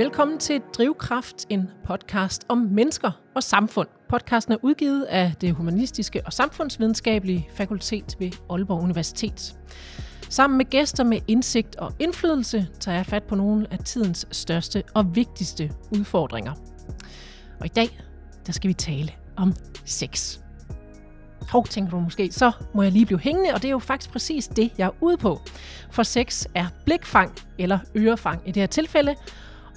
Velkommen til Drivkraft, en podcast om mennesker og samfund. Podcasten er udgivet af det humanistiske og samfundsvidenskabelige fakultet ved Aalborg Universitet. Sammen med gæster med indsigt og indflydelse tager jeg fat på nogle af tidens største og vigtigste udfordringer. Og i dag, der skal vi tale om sex. Hov, tænker du måske, så må jeg lige blive hængende, og det er jo faktisk præcis det, jeg er ude på. For sex er blikfang, eller ørefang i det her tilfælde,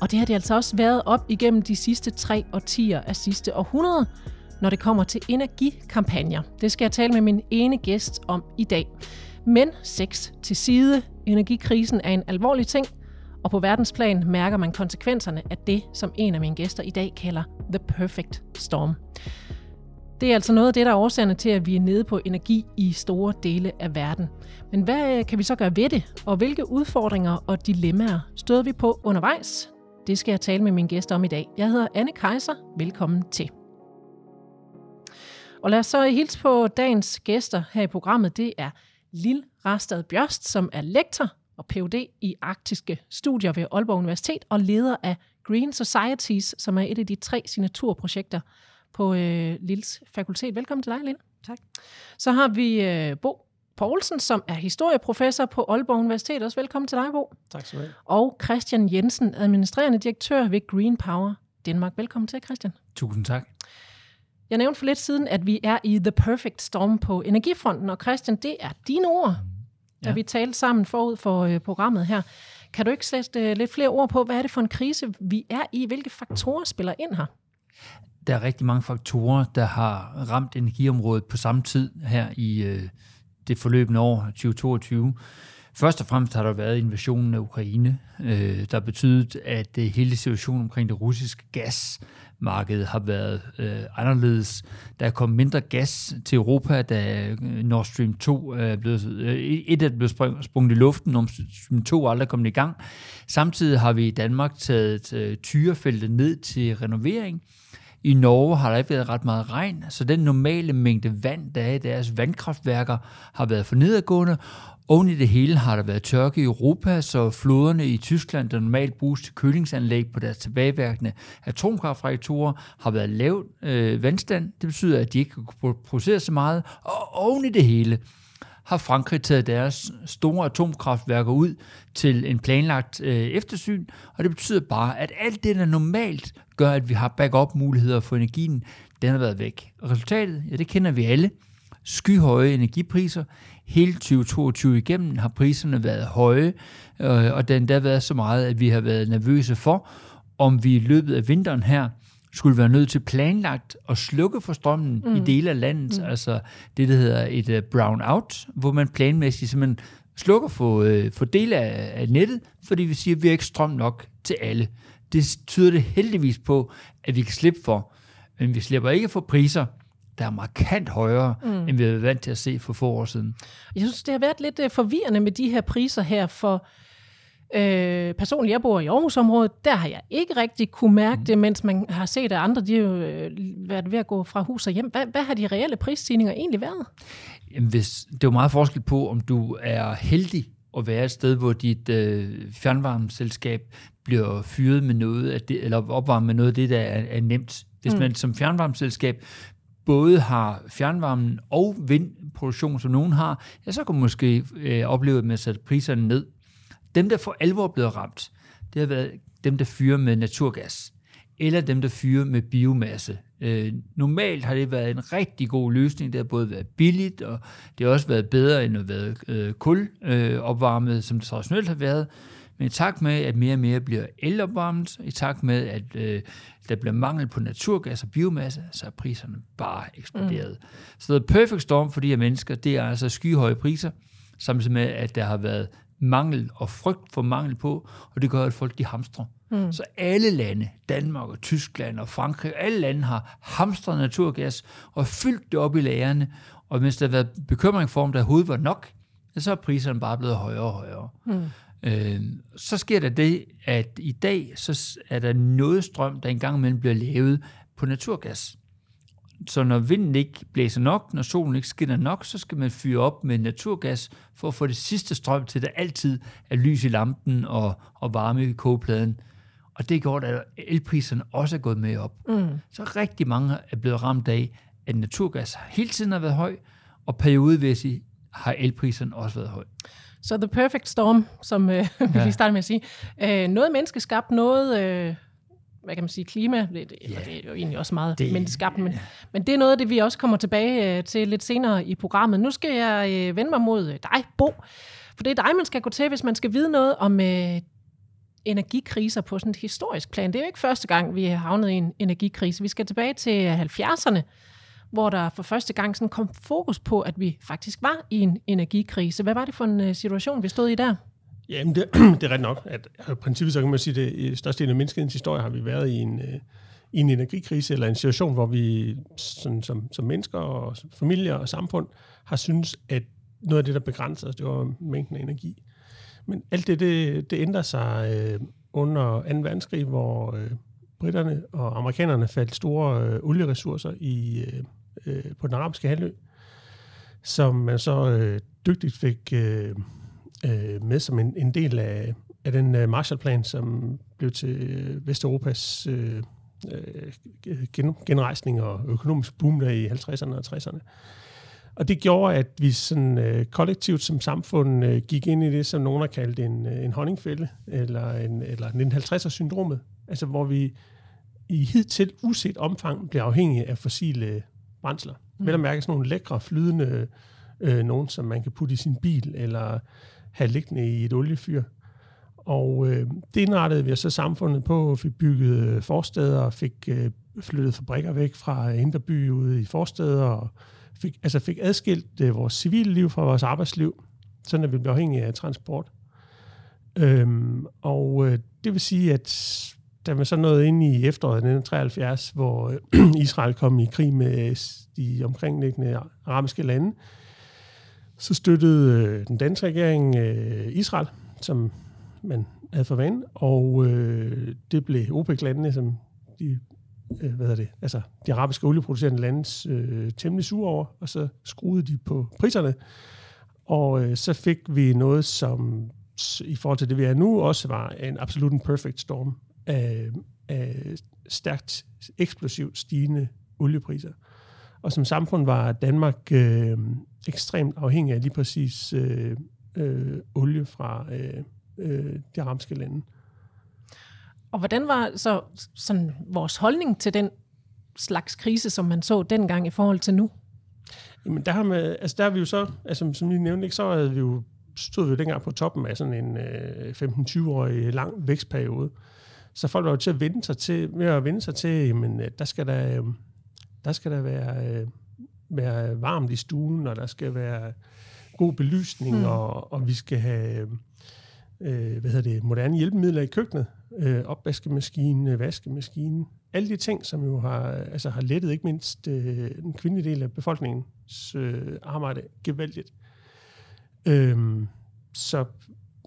og det har det altså også været op igennem de sidste tre årtier af sidste århundrede, når det kommer til energikampagner. Det skal jeg tale med min ene gæst om i dag. Men sex til side. Energikrisen er en alvorlig ting, og på verdensplan mærker man konsekvenserne af det, som en af mine gæster i dag kalder The Perfect Storm. Det er altså noget af det, der er årsagerne til, at vi er nede på energi i store dele af verden. Men hvad kan vi så gøre ved det, og hvilke udfordringer og dilemmaer støder vi på undervejs? Det skal jeg tale med min gæst om i dag. Jeg hedder Anne Kejser. Velkommen til. Og lad os så hilse på dagens gæster her i programmet. Det er Lil Rastad Bjørst, som er lektor og Ph.D. i arktiske studier ved Aalborg Universitet og leder af Green Societies, som er et af de tre signaturprojekter på øh, Lils fakultet. Velkommen til dig, Lille. Tak. Så har vi øh, Bo Poulsen, som er historieprofessor på Aalborg Universitet. Også velkommen til dig, Bo. Tak skal du have. Og Christian Jensen, administrerende direktør ved Green Power Danmark. Velkommen til, Christian. Tusind tak. Jeg nævnte for lidt siden, at vi er i The Perfect Storm på energifronten, og Christian, det er dine ord, da ja. vi talte sammen forud for øh, programmet her. Kan du ikke sætte øh, lidt flere ord på, hvad er det for en krise, vi er i? Hvilke faktorer spiller ind her? Der er rigtig mange faktorer, der har ramt energiområdet på samme tid her i øh, det forløbende år 2022. Først og fremmest har der været invasionen af Ukraine, øh, der betydet, at øh, hele situationen omkring det russiske gasmarked har været øh, anderledes. Der er kommet mindre gas til Europa, da øh, Nord Stream 2 er blevet, øh, et er blevet sprunget i luften, Nord Stream 2 er aldrig kommet i gang. Samtidig har vi i Danmark taget øh, tyrefeltet ned til renovering, i Norge har der ikke været ret meget regn, så den normale mængde vand, der er i deres vandkraftværker, har været for nedadgående. Oven i det hele har der været tørke i Europa, så floderne i Tyskland, der normalt bruges til kølingsanlæg på deres tilbageværkende atomkraftreaktorer, har været lav øh, vandstand. Det betyder, at de ikke kan producere så meget. Og oven i det hele, har Frankrig taget deres store atomkraftværker ud til en planlagt øh, eftersyn, og det betyder bare, at alt det, der normalt gør, at vi har backup-muligheder for energien, den har været væk. Resultatet, ja, det kender vi alle. Skyhøje energipriser. Hele 2022 igennem har priserne været høje, øh, og den der været så meget, at vi har været nervøse for, om vi i løbet af vinteren her skulle være nødt til planlagt at slukke for strømmen mm. i dele af landet, mm. altså det, der hedder et uh, brownout, hvor man planmæssigt simpelthen slukker for, uh, for dele af, af nettet, fordi vi siger, at vi har ikke strøm nok til alle. Det tyder det heldigvis på, at vi kan slippe for, men vi slipper ikke for priser, der er markant højere, mm. end vi har været vant til at se for få år siden. Jeg synes, det har været lidt forvirrende med de her priser her, for Øh, personligt, jeg bor i Aarhusområdet, der har jeg ikke rigtig kunne mærke mm. det, mens man har set, at andre de har øh, været ved at gå fra hus og hjem. Hvad, hvad har de reelle prisstigninger egentlig været? Jamen, hvis, det er jo meget forskel på, om du er heldig at være et sted, hvor dit øh, fjernvarmeselskab bliver fyret med noget, af det, eller opvarmet med noget af det, der er, er nemt. Hvis mm. man som fjernvarmeselskab både har fjernvarmen og vindproduktion, som nogen har, ja, så kan man måske øh, opleve, at man sætter priserne ned. Dem, der for alvor er blevet ramt, det har været dem, der fyrer med naturgas, eller dem, der fyrer med biomasse. Øh, normalt har det været en rigtig god løsning. Det har både været billigt, og det har også været bedre end at være øh, kul øh, opvarmet, som det traditionelt har været. Men i takt med, at mere og mere bliver elopvarmet, i takt med, at øh, der bliver mangel på naturgas og biomasse, så er priserne bare eksploderet. Mm. Så the perfect storm for de her mennesker, det er altså skyhøje priser, samtidig med, at der har været mangel og frygt for mangel på, og det gør, at folk de hamstrer. Mm. Så alle lande, Danmark og Tyskland og Frankrig, alle lande har hamstret naturgas og fyldt det op i lagerne, og mens der har været bekymring for, om der overhovedet var nok, så er priserne bare blevet højere og højere. Mm. Øh, så sker der det, at i dag så er der noget strøm, der engang imellem bliver lavet på naturgas. Så når vinden ikke blæser nok, når solen ikke skinner nok, så skal man fyre op med naturgas for at få det sidste strøm til, der altid er lys i lampen og, og varme i kogepladen. Og det gjort, at elpriserne også er gået med op. Mm. Så rigtig mange er blevet ramt af, at naturgas hele tiden har været høj, og periodevist har elpriserne også været høj. Så the perfect storm, som øh, vi ja. lige startede med at sige. Øh, noget menneskeskabt, noget... Øh hvad kan man sige, klima, det, det, yeah. det er jo egentlig også meget det, menneskeskabt, men, men det er noget af det, vi også kommer tilbage øh, til lidt senere i programmet. Nu skal jeg øh, vende mig mod dig, Bo, for det er dig, man skal gå til, hvis man skal vide noget om øh, energikriser på sådan et historisk plan. Det er jo ikke første gang, vi har havnet i en energikrise. Vi skal tilbage til 70'erne, hvor der for første gang sådan kom fokus på, at vi faktisk var i en energikrise. Hvad var det for en øh, situation, vi stod i der? Jamen, det, det er ret nok, at i princippet så kan man sige, at i største del af menneskehedens historie har vi været i en, øh, i en energikrise, eller en situation, hvor vi sådan, som, som mennesker og familier og samfund har synes, at noget af det, der begrænsede os, det var mængden af energi. Men alt det, det, det ændrer sig øh, under 2. verdenskrig, hvor øh, britterne og amerikanerne faldt store øh, olieressourcer i, øh, øh, på den arabiske halvø, som man så øh, dygtigt fik øh, øh, med som en, en del af, af den øh, Marshallplan, som blev til øh, Vesteuropas øh, øh, gen, genrejsning og økonomisk boom der i 50'erne og 60'erne. Og det gjorde, at vi sådan, øh, kollektivt som samfund øh, gik ind i det, som nogen har kaldt en, øh, en honningfælde, eller, en, eller 1950'er-syndromet, altså hvor vi i hidtil uset omfang bliver afhængige af fossile brændsler. Mm. Vel at mærke sådan nogle lækre, flydende øh, nogen, som man kan putte i sin bil, eller have liggende i et oliefyr. Og øh, det indrettede vi så samfundet på, fik bygget øh, forsteder, og fik øh, flyttet fabrikker væk fra Indre By ude i forsteder, og fik, altså fik adskilt øh, vores civile liv fra vores arbejdsliv, sådan at vi blev afhængige af transport. Øhm, og øh, det vil sige, at da man så nåede ind i efteråret 1973, hvor øh, Israel kom i krig med øh, de omkringliggende arabiske lande, så støttede øh, den danske regering øh, Israel, som man havde for vane, og øh, det blev OPEC-landene, som de, øh, hvad det, altså de arabiske olieproducerende landes øh, temmelig sure over, og så skruede de på priserne, og øh, så fik vi noget, som i forhold til det, vi er nu, også var en absolut en perfect storm af, af stærkt eksplosivt stigende oliepriser. Og som samfund var Danmark øh, ekstremt afhængig af lige præcis øh, øh, olie fra øh, øh, de arabiske lande. Og hvordan var så sådan vores holdning til den slags krise, som man så dengang i forhold til nu? Jamen der har, man, altså der har vi jo så, altså som lige nævnte, ikke, så havde vi jo, stod vi jo dengang på toppen af sådan en øh, 15-20-årig lang vækstperiode. Så folk var jo til at vende sig til, med at vende sig til, jamen øh, der skal der, øh, der skal der være, øh, være varmt i stuen, og der skal være god belysning, mm. og, og vi skal have øh, hvad hedder det, moderne hjælpemidler i køkkenet, øh, opvaskemaskine, vaskemaskine, alle de ting, som jo har, altså har lettet ikke mindst øh, den kvindelige del af befolkningens øh, arbejde gevaldigt. Øhm, så,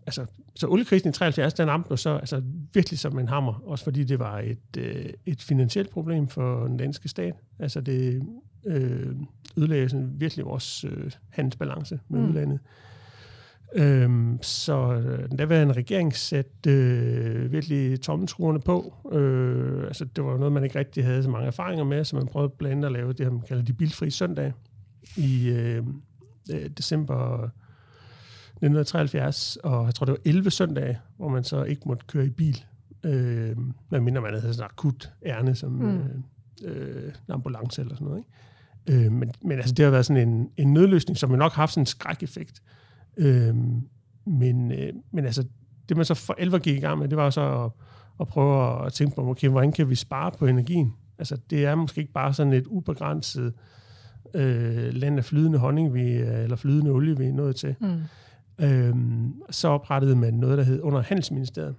altså, så oliekrisen i 73, den ramte så altså, virkelig som en hammer, også fordi det var et, øh, et finansielt problem for den danske stat. Altså det øh, ødelagde sådan virkelig vores øh, handelsbalance med mm. udlandet. Øhm, så øh, den daværende regering satte øh, virkelig tommelskruerne på. Øh, altså, det var noget, man ikke rigtig havde så mange erfaringer med, så man prøvede blandt andet at lave det, man kalder de bilfri søndag i øh, øh december 1973, og jeg tror, det var 11 søndage, hvor man så ikke måtte køre i bil, øh, medmindre man havde sådan et akut ærne, som mm. øh, øh, en ambulance eller sådan noget. Ikke? Øh, men, men altså, det har været sådan en, en nødløsning, som jo nok har haft sådan en skrækeffekt. Øhm, men, øh, men altså, det man så for alvor gik i gang med, det var så at, at prøve at tænke på, okay, hvordan kan vi spare på energien? Altså, det er måske ikke bare sådan et ubegrænset øh, land af flydende honning, vi, eller flydende olie, vi er nået til. Mm. Øhm, så oprettede man noget, der hed under Handelsministeriet.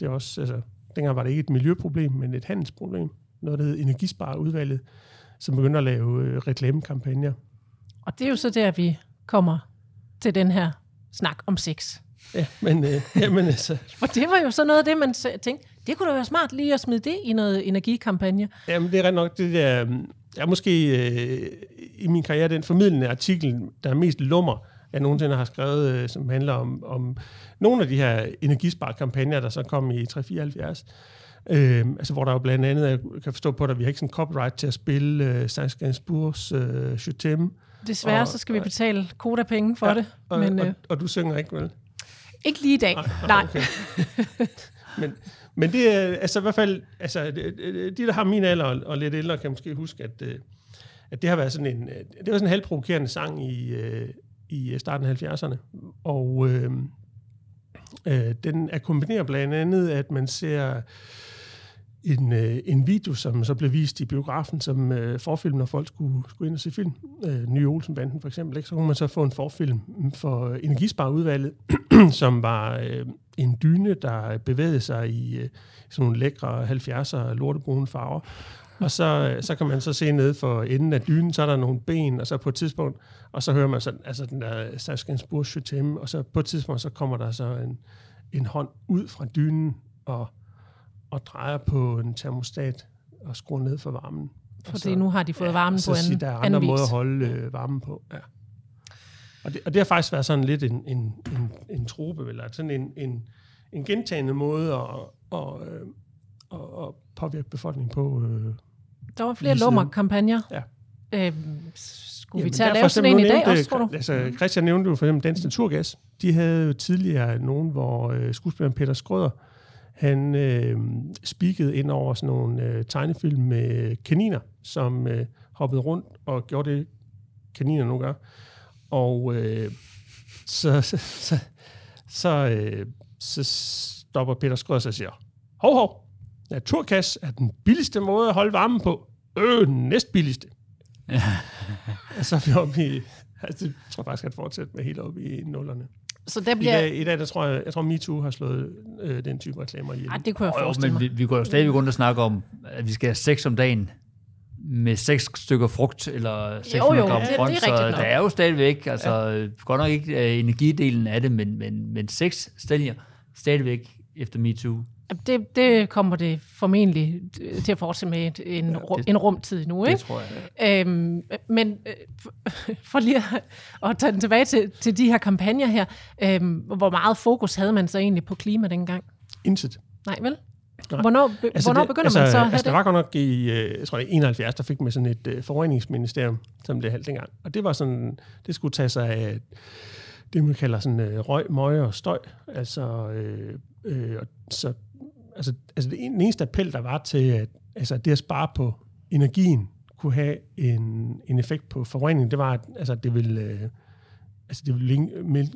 Det er også, altså, dengang var det ikke et miljøproblem, men et handelsproblem. Noget, der hed Energispareudvalget, som begyndte at lave øh, reklamekampagner. Og det er jo så der, vi kommer til den her snak om sex. Ja, men, øh, jamen altså... For det var jo så noget af det, man tænkte, det kunne da være smart lige at smide det i noget energikampagne. Jamen, det er ret nok det der... Jeg er måske øh, i min karriere den formidlende artikel, der er mest lummer, jeg nogensinde har skrevet, øh, som handler om, om nogle af de her energisparkampagner, der så kom i 374. Øh, altså, hvor der jo blandt andet, jeg kan forstå på, at vi har ikke sådan copyright til at spille øh, Saint Gainsbourgs øh, Chutem. Desværre Og- så skal vi betale kodapenge for ja, det. Og, Men og, øh, og, du synger ikke, vel? ikke lige i dag. Nej. Okay. men, men det er altså i hvert fald, altså, de, de, der har min alder og, og lidt ældre, kan måske huske, at, øh, at det har været sådan en, det var sådan en halvprovokerende sang i, øh, i starten af 70'erne. Og øh, øh, den akkompagnerer blandt andet, at man ser en, øh, en video, som så blev vist i biografen som øh, forfilm, når folk skulle, skulle ind og se film. Øh, Nye Olsenbanden for eksempel. Ikke? Så kunne man så få en forfilm for øh, Energisparudvalget, som var øh, en dyne, der bevægede sig i øh, sådan nogle lækre 70'er lortebrune farver. Og så, øh, så kan man så se ned for enden af dynen, så er der nogle ben, og så på et tidspunkt, og så hører man så, altså den der Saskens Chutem, og så på et tidspunkt, så kommer der så en, en hånd ud fra dynen, og og drejer på en termostat og skruer ned for varmen. Og Fordi nu har de fået varmen og så på siger, anden, der er anden andre måder at holde øh, varmen på. Ja. Og, det, og det har faktisk været sådan lidt en, en, en, en trope, eller sådan en, en, en gentagende måde at, at, øh, at påvirke befolkningen på. Øh. Der var flere lummerkampagner. Ja. Øhm, skulle vi Jamen, tage der at for lave sådan en i dag også, tror du? Altså, Christian nævnte jo for eksempel Dansk Naturgas. De havde jo tidligere nogen, hvor øh, skuespilleren Peter Skrøder, han øh, speakede ind over sådan nogle øh, tegnefilm med kaniner, som øh, hoppede rundt og gjorde det, kaniner nu gør. Og øh, så, så, så, så, øh, så stopper Peter Skrøder sig og siger, hov, hov, naturgas er den billigste måde at holde varmen på. Øh, den næstbilligste. Og så er vi oppe i... Altså, det tror jeg faktisk, at fortsætte med helt oppe i nullerne. Så der I bliver... dag, i dag der tror jeg, jeg tror MeToo har slået øh, den type reklamer ihjel. Ej, det kunne jeg Jo, jo, forestille men mig. vi, vi går jo stadigvæk rundt og snakker om, at vi skal have seks om dagen med seks stykker frugt eller 600 jo, gram det- det er grønt, så nok. der er jo stadigvæk, altså ja. godt nok ikke uh, energidelen af det, men, men, men seks stillinger stadigvæk efter MeToo. Det, det kommer det formentlig øh, til at fortsætte med et- en, ja, det- en rumtid nu, Det ikke? tror jeg. Øhm, men øh, for, lige at, at tage den tilbage til, til de her kampagner her, øhm, hvor meget fokus havde man så egentlig på klima dengang? Intet. Nej, vel? Nej. Hvornår, be, altså hvornår det, begynder altså, man så at have altså, det? Der var godt nok i, øh, jeg tror det er 71, der fik man sådan et øh, forureningsministerium, som det halvt dengang. Og det var sådan, det skulle tage sig af det, man kalder sådan øh, røg, møg og støj. Altså, øh, øh, og så, altså, altså det den eneste appel, der var til, at altså, det at spare på energien, kunne have en, en effekt på forureningen, det var, at altså, det ville, øh, altså, det ville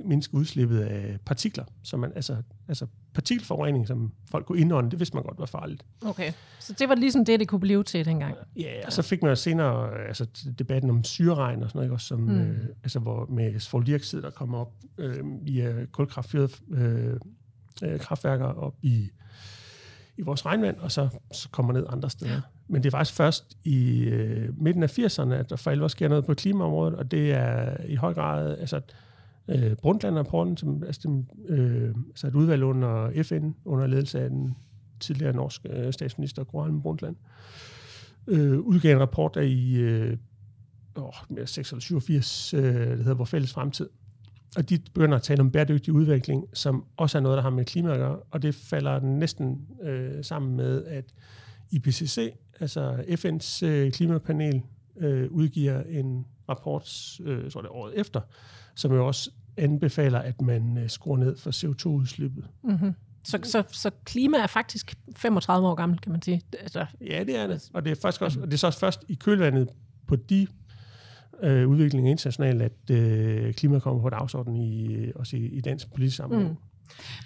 mindske udslippet af partikler. Så man, altså, altså partikelforurening, som folk kunne indånde, det vidste man godt var farligt. Okay, så det var ligesom det, det kunne blive til dengang. Ja, og så fik man jo senere altså, debatten om syreregn og sådan noget, ikke? Også som, mm. øh, altså, hvor med svoldioxid, der kommer op øh, via kulkraftfyrede øh, øh, kraftværker op i, i vores regnvand, og så, så kommer ned andre steder. Men det er faktisk først i øh, midten af 80'erne, at der for alvor sker noget på klimaområdet, og det er i høj grad altså, øh, Brundtland-rapporten, som altså, dem, øh, altså et udvalg under FN, under ledelse af den tidligere norske øh, statsminister Gro Harlem Brundtland, øh, udgav en rapport der i øh, åh, 86, øh, der hedder Vores Fælles Fremtid. Og de begynder at tale om bæredygtig udvikling, som også er noget, der har med klima at gøre, og det falder næsten øh, sammen med, at IPCC, altså FN's øh, klimapanel, øh, udgiver en rapport, øh, tror det året efter, som jo også anbefaler, at man øh, skruer ned for CO2-udslippet. Mm-hmm. Så, så, så klima er faktisk 35 år gammel, kan man sige. Altså, Ja, det er det. Og det er, faktisk også, og det er så også først i kølvandet på de øh, udviklinger internationalt, at øh, klima kommer på dagsordenen i, også i, i dansk politisk sammenhæng. Mm.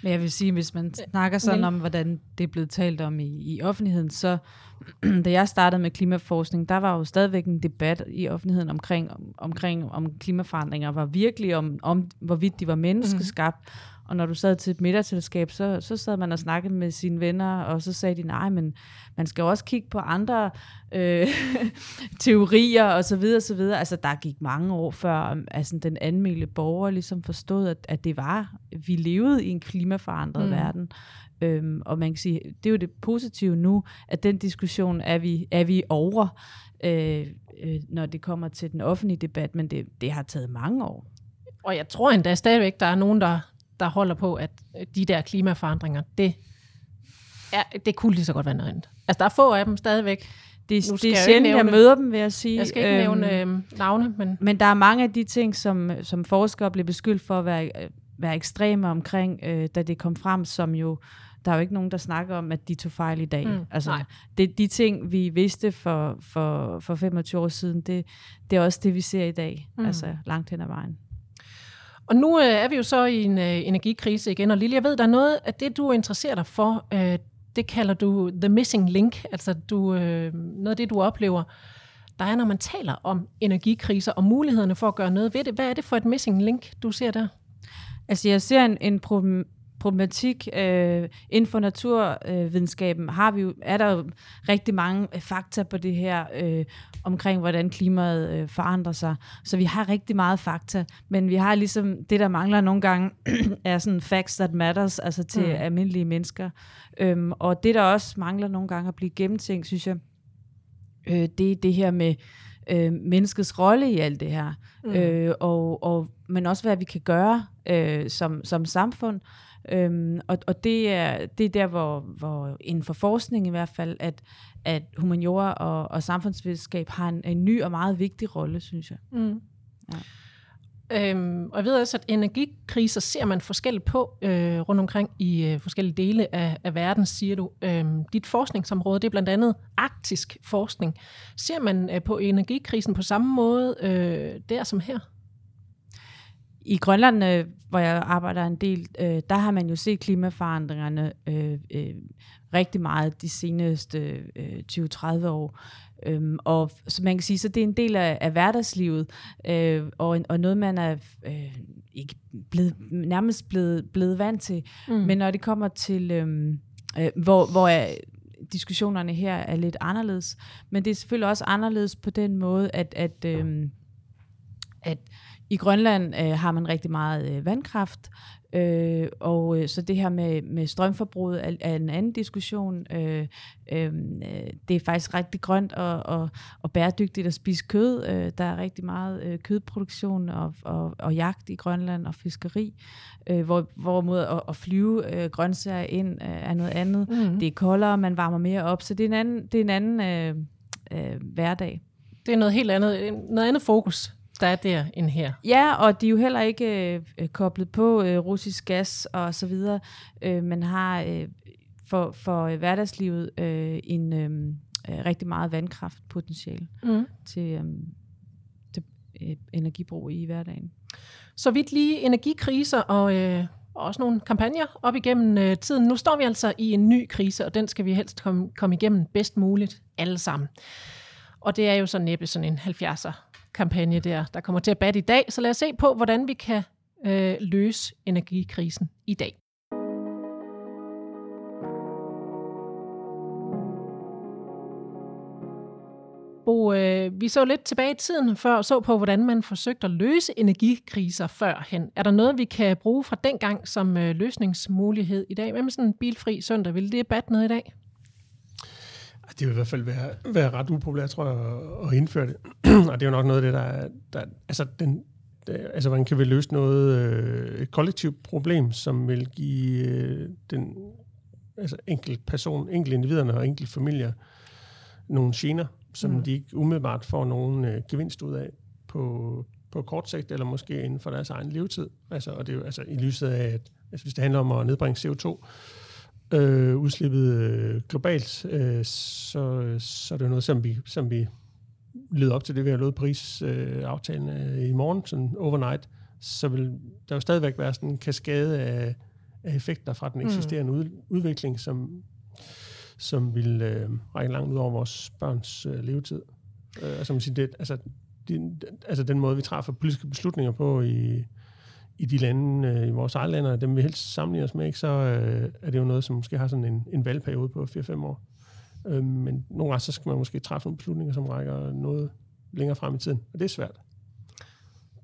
Men jeg vil sige, hvis man snakker sådan om, hvordan det er blevet talt om i, i offentligheden, så da jeg startede med klimaforskning, der var jo stadigvæk en debat i offentligheden omkring, om, omkring om klimaforandringer var virkelig, om, om hvorvidt de var menneskeskabt. Mm. Og når du sad til et middagsselskab, så, så sad man og snakkede med sine venner, og så sagde de, nej, men man skal også kigge på andre øh, teorier og så videre, så videre. Altså, der gik mange år før, um, altså, den anmeldte borger ligesom forstod, at, at det var, vi levede i en klimaforandret mm. verden. Øhm, og man kan sige, det er jo det positive nu, at den diskussion er vi, er vi over, øh, øh, når det kommer til den offentlige debat, men det, det har taget mange år. og jeg tror endda stadigvæk, der er nogen, der, der holder på, at de der klimaforandringer, det, Ja, det kunne lige så godt være noget andet. Altså, der er få af dem stadigvæk. Det, Nu det er jeg sjældent, jeg nævne- møder dem, vil jeg sige. Jeg skal ikke Øhm, nævne øh, navne, men Men der er mange af de ting, som, som forskere blev beskyldt for at være, øh, være ekstreme omkring, øh, da det kom frem, som jo, der er jo ikke nogen, der snakker om, at de tog fejl i dag. Mm, altså, nej. det, de ting, vi vidste for, for, for 25 år siden, det, det er også det, vi ser i dag, mm. altså langt hen ad vejen. Og nu øh, er vi jo så i en øh, energikrise igen, og Lille, jeg ved, der er noget af det, du interesserer dig for, øh, det kalder du the missing link, altså du, øh, noget af det, du oplever, der er, når man taler om energikriser og mulighederne for at gøre noget ved det. Hvad er det for et missing link, du ser der? Altså jeg ser en, en problem, problematik øh, inden for naturvidenskaben har vi jo, er der jo rigtig mange øh, fakta på det her øh, omkring, hvordan klimaet øh, forandrer sig. Så vi har rigtig meget fakta, men vi har ligesom, det der mangler nogle gange, er sådan facts that matters, altså til Mm. almindelige mennesker. Øhm, og det der også mangler nogle gange at blive gennemtænkt, synes jeg, øh, det er det her med øh, menneskets rolle i alt det her. Mm. Øh, og, og, men også hvad vi kan gøre øh, som, som samfund. Øhm, og og det, er, det er der, hvor, hvor inden for forskning i hvert fald, at, at humaniora og, og samfundsvidenskab har en, en ny og meget vigtig rolle, synes jeg. Mm. Ja. Øhm, og jeg ved også, at energikriser ser man forskelligt på øh, rundt omkring i øh, forskellige dele af, af verden, siger du. Øhm, dit forskningsområde, det er blandt andet arktisk forskning. Ser man øh, på energikrisen på samme måde øh, der som her? I Grønland, øh, hvor jeg arbejder en del, øh, der har man jo set klimaforandringerne øh, øh, rigtig meget de seneste øh, 20-30 år. Øhm, og så man kan sige, så det er en del af, af hverdagslivet, øh, og, og noget, man er øh, ikke blevet, nærmest blevet, blevet vant til. Mm. Men når det kommer til, øhm, øh, hvor, hvor er, diskussionerne her er lidt anderledes, men det er selvfølgelig også anderledes på den måde, at, at, øhm, at i Grønland øh, har man rigtig meget øh, vandkraft, øh, og øh, så det her med, med strømforbruget er, er en anden diskussion. Øh, øh, det er faktisk rigtig grønt og, og, og bæredygtigt at spise kød. Øh, der er rigtig meget øh, kødproduktion og, og, og jagt i Grønland og fiskeri, øh, hvor, hvorimod at, at flyve øh, grøntsager ind øh, er noget andet. Mm. Det er koldere, man varmer mere op, så det er en anden, det er en anden øh, øh, hverdag. Det er noget helt andet, noget andet fokus, der er der end her. Ja, og de er jo heller ikke øh, koblet på øh, russisk gas og så videre. Øh, man har øh, for, for øh, hverdagslivet øh, en øh, øh, rigtig meget vandkraftpotentiale Mm. til, øh, til øh, energibrug i hverdagen. Så vidt lige energikriser og, øh, og også nogle kampagner op igennem øh, tiden. Nu står vi altså i en ny krise, og den skal vi helst komme, komme igennem bedst muligt alle sammen. Og det er jo så næppe sådan en 70'er kampagne der, der kommer til at batte i dag. Så lad os se på, hvordan vi kan øh, løse energikrisen i dag. Bo, øh, vi så lidt tilbage i tiden før og så på, hvordan man forsøgte at løse energikriser førhen. Er der noget, vi kan bruge fra dengang som øh, løsningsmulighed i dag? Hvad med sådan en bilfri søndag? Vil det batte noget i dag? Ej, Det vil i hvert fald være, være ret upopulært, tror jeg, at, indføre det. og det er jo nok noget af det, der, er- der altså, den, det, altså man kan vel løse noget, øh, et kollektivt problem, som vil give øh, den altså enkelt person, enkelte individerne og enkelte familier nogle gener, som mm. de ikke umiddelbart får nogen øh, gevinst ud af på, på kort sigt, eller måske inden for deres egen levetid. Altså, og det er jo altså i lyset af, at altså, hvis det handler om at nedbringe CO2, øh, udslippet øh, globalt, øh, så, så er det noget, som vi, som vi leder op til det, vi har lovet Paris-aftalen øh, i morgen, sådan overnight, så vil der jo stadigvæk være sådan en kaskade af, af effekter fra den eksisterende ud, udvikling, som, som vil øh, række langt ud over vores børns øh, levetid. Øh, altså, man siger, det, altså, det, altså den måde, vi træffer politiske beslutninger på i, i de lande, øh, i vores egne lande, dem vi helst sammenligner os med, ikke, så øh, er det jo noget, som måske har sådan en, en valgperiode på 4-5 år. Øh, men nogle gange, så skal man måske træffe nogle beslutninger, som rækker noget længere frem i tiden, og det er svært.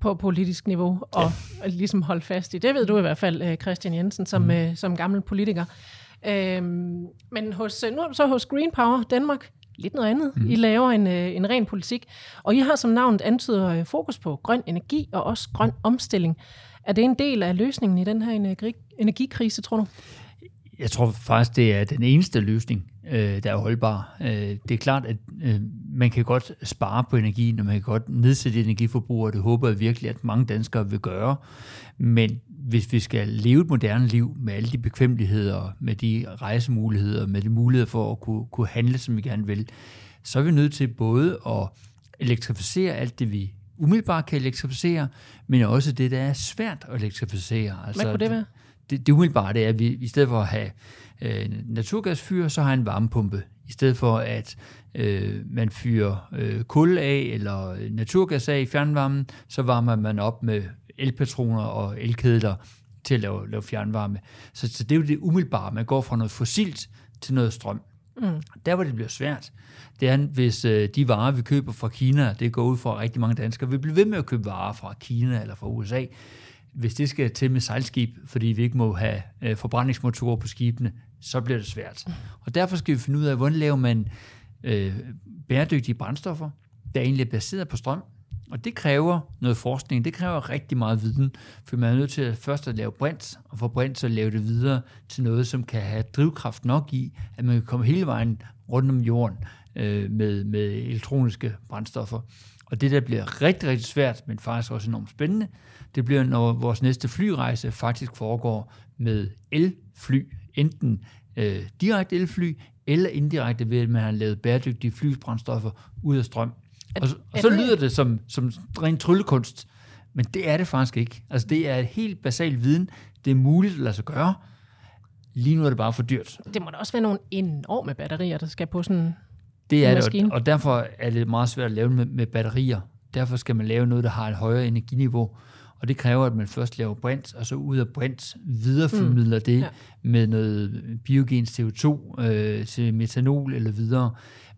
på politisk niveau og ja. ligesom holde fast i. Det ved du i hvert fald, øh, Christian Jensen, som, mm. øh, som gammel politiker. Øhm, men hos, øh, nu er du så hos Green Power Danmark lidt noget andet. Mm. I laver en, øh, en ren politik, og I har som navnet antyder øh, fokus på grøn energi og også grøn omstilling. Er det en del af løsningen i den her energi, energikrise, tror du? Jeg tror faktisk, det er den eneste løsning, øh, der er holdbar. Øh, det er klart, at øh, man kan godt spare på energien, og man kan godt nedsætte energiforbrug, og det håber jeg virkelig, at mange danskere vil gøre. Men hvis vi skal leve et moderne liv med alle de bekvemmeligheder, med de rejsemuligheder, med de muligheder for at kunne, kunne handle, som vi gerne vil, så er vi nødt til både at elektrificere alt det, vi umiddelbart kan elektrificere, men også det, der er svært at elektrificere. Altså, Hvad kunne det være? Det, det umiddelbare det er, at vi i stedet for at have øh, naturgasfyr, så har en varmepumpe. I stedet for at øh, man fyrer øh, kul af eller naturgas af i fjernvarmen, så varmer man op med elpatroner og elkedler til at lave, lave fjernvarme. Så, så det er jo det umiddelbare. Man går fra noget fossilt til noget strøm. Mm. Der, hvor det bliver svært, det er, hvis øh, de varer, vi køber fra Kina, det går ud fra rigtig mange danskere, vi bliver ved med at købe varer fra Kina eller fra USA, hvis det skal til med sejlskib, fordi vi ikke må have øh, forbrændingsmotorer på skibene, så bliver det svært. Og derfor skal vi finde ud af, hvordan laver man øh, bæredygtige brændstoffer, der egentlig er baseret på strøm, og det kræver noget forskning, det kræver rigtig meget viden, for man er nødt til at først at lave brint, og for brint så lave det videre til noget, som kan have drivkraft nok i, at man kan komme hele vejen rundt om jorden øh, med, med elektroniske brændstoffer. Og det, der bliver rigtig, rigtig svært, men faktisk også enormt spændende, det bliver, når vores næste flyrejse faktisk foregår med elfly, enten øh, direkte elfly, eller indirekte ved, at man har lavet bæredygtige flybrændstoffer ud af strøm. Og, og så lyder det som, som ren tryllekunst, men det er det faktisk ikke. Altså det er et helt basal viden. Det er muligt at lade sig gøre. Lige nu er det bare for dyrt. Det må da også være nogle enorme batterier, der skal på sådan det er det, og, og derfor er det meget svært at lave med, med batterier. Derfor skal man lave noget, der har et højere energiniveau. Og det kræver, at man først laver brint, og så ud af brint videreformidler mm. det ja. med noget biogens CO2 øh, til metanol eller videre.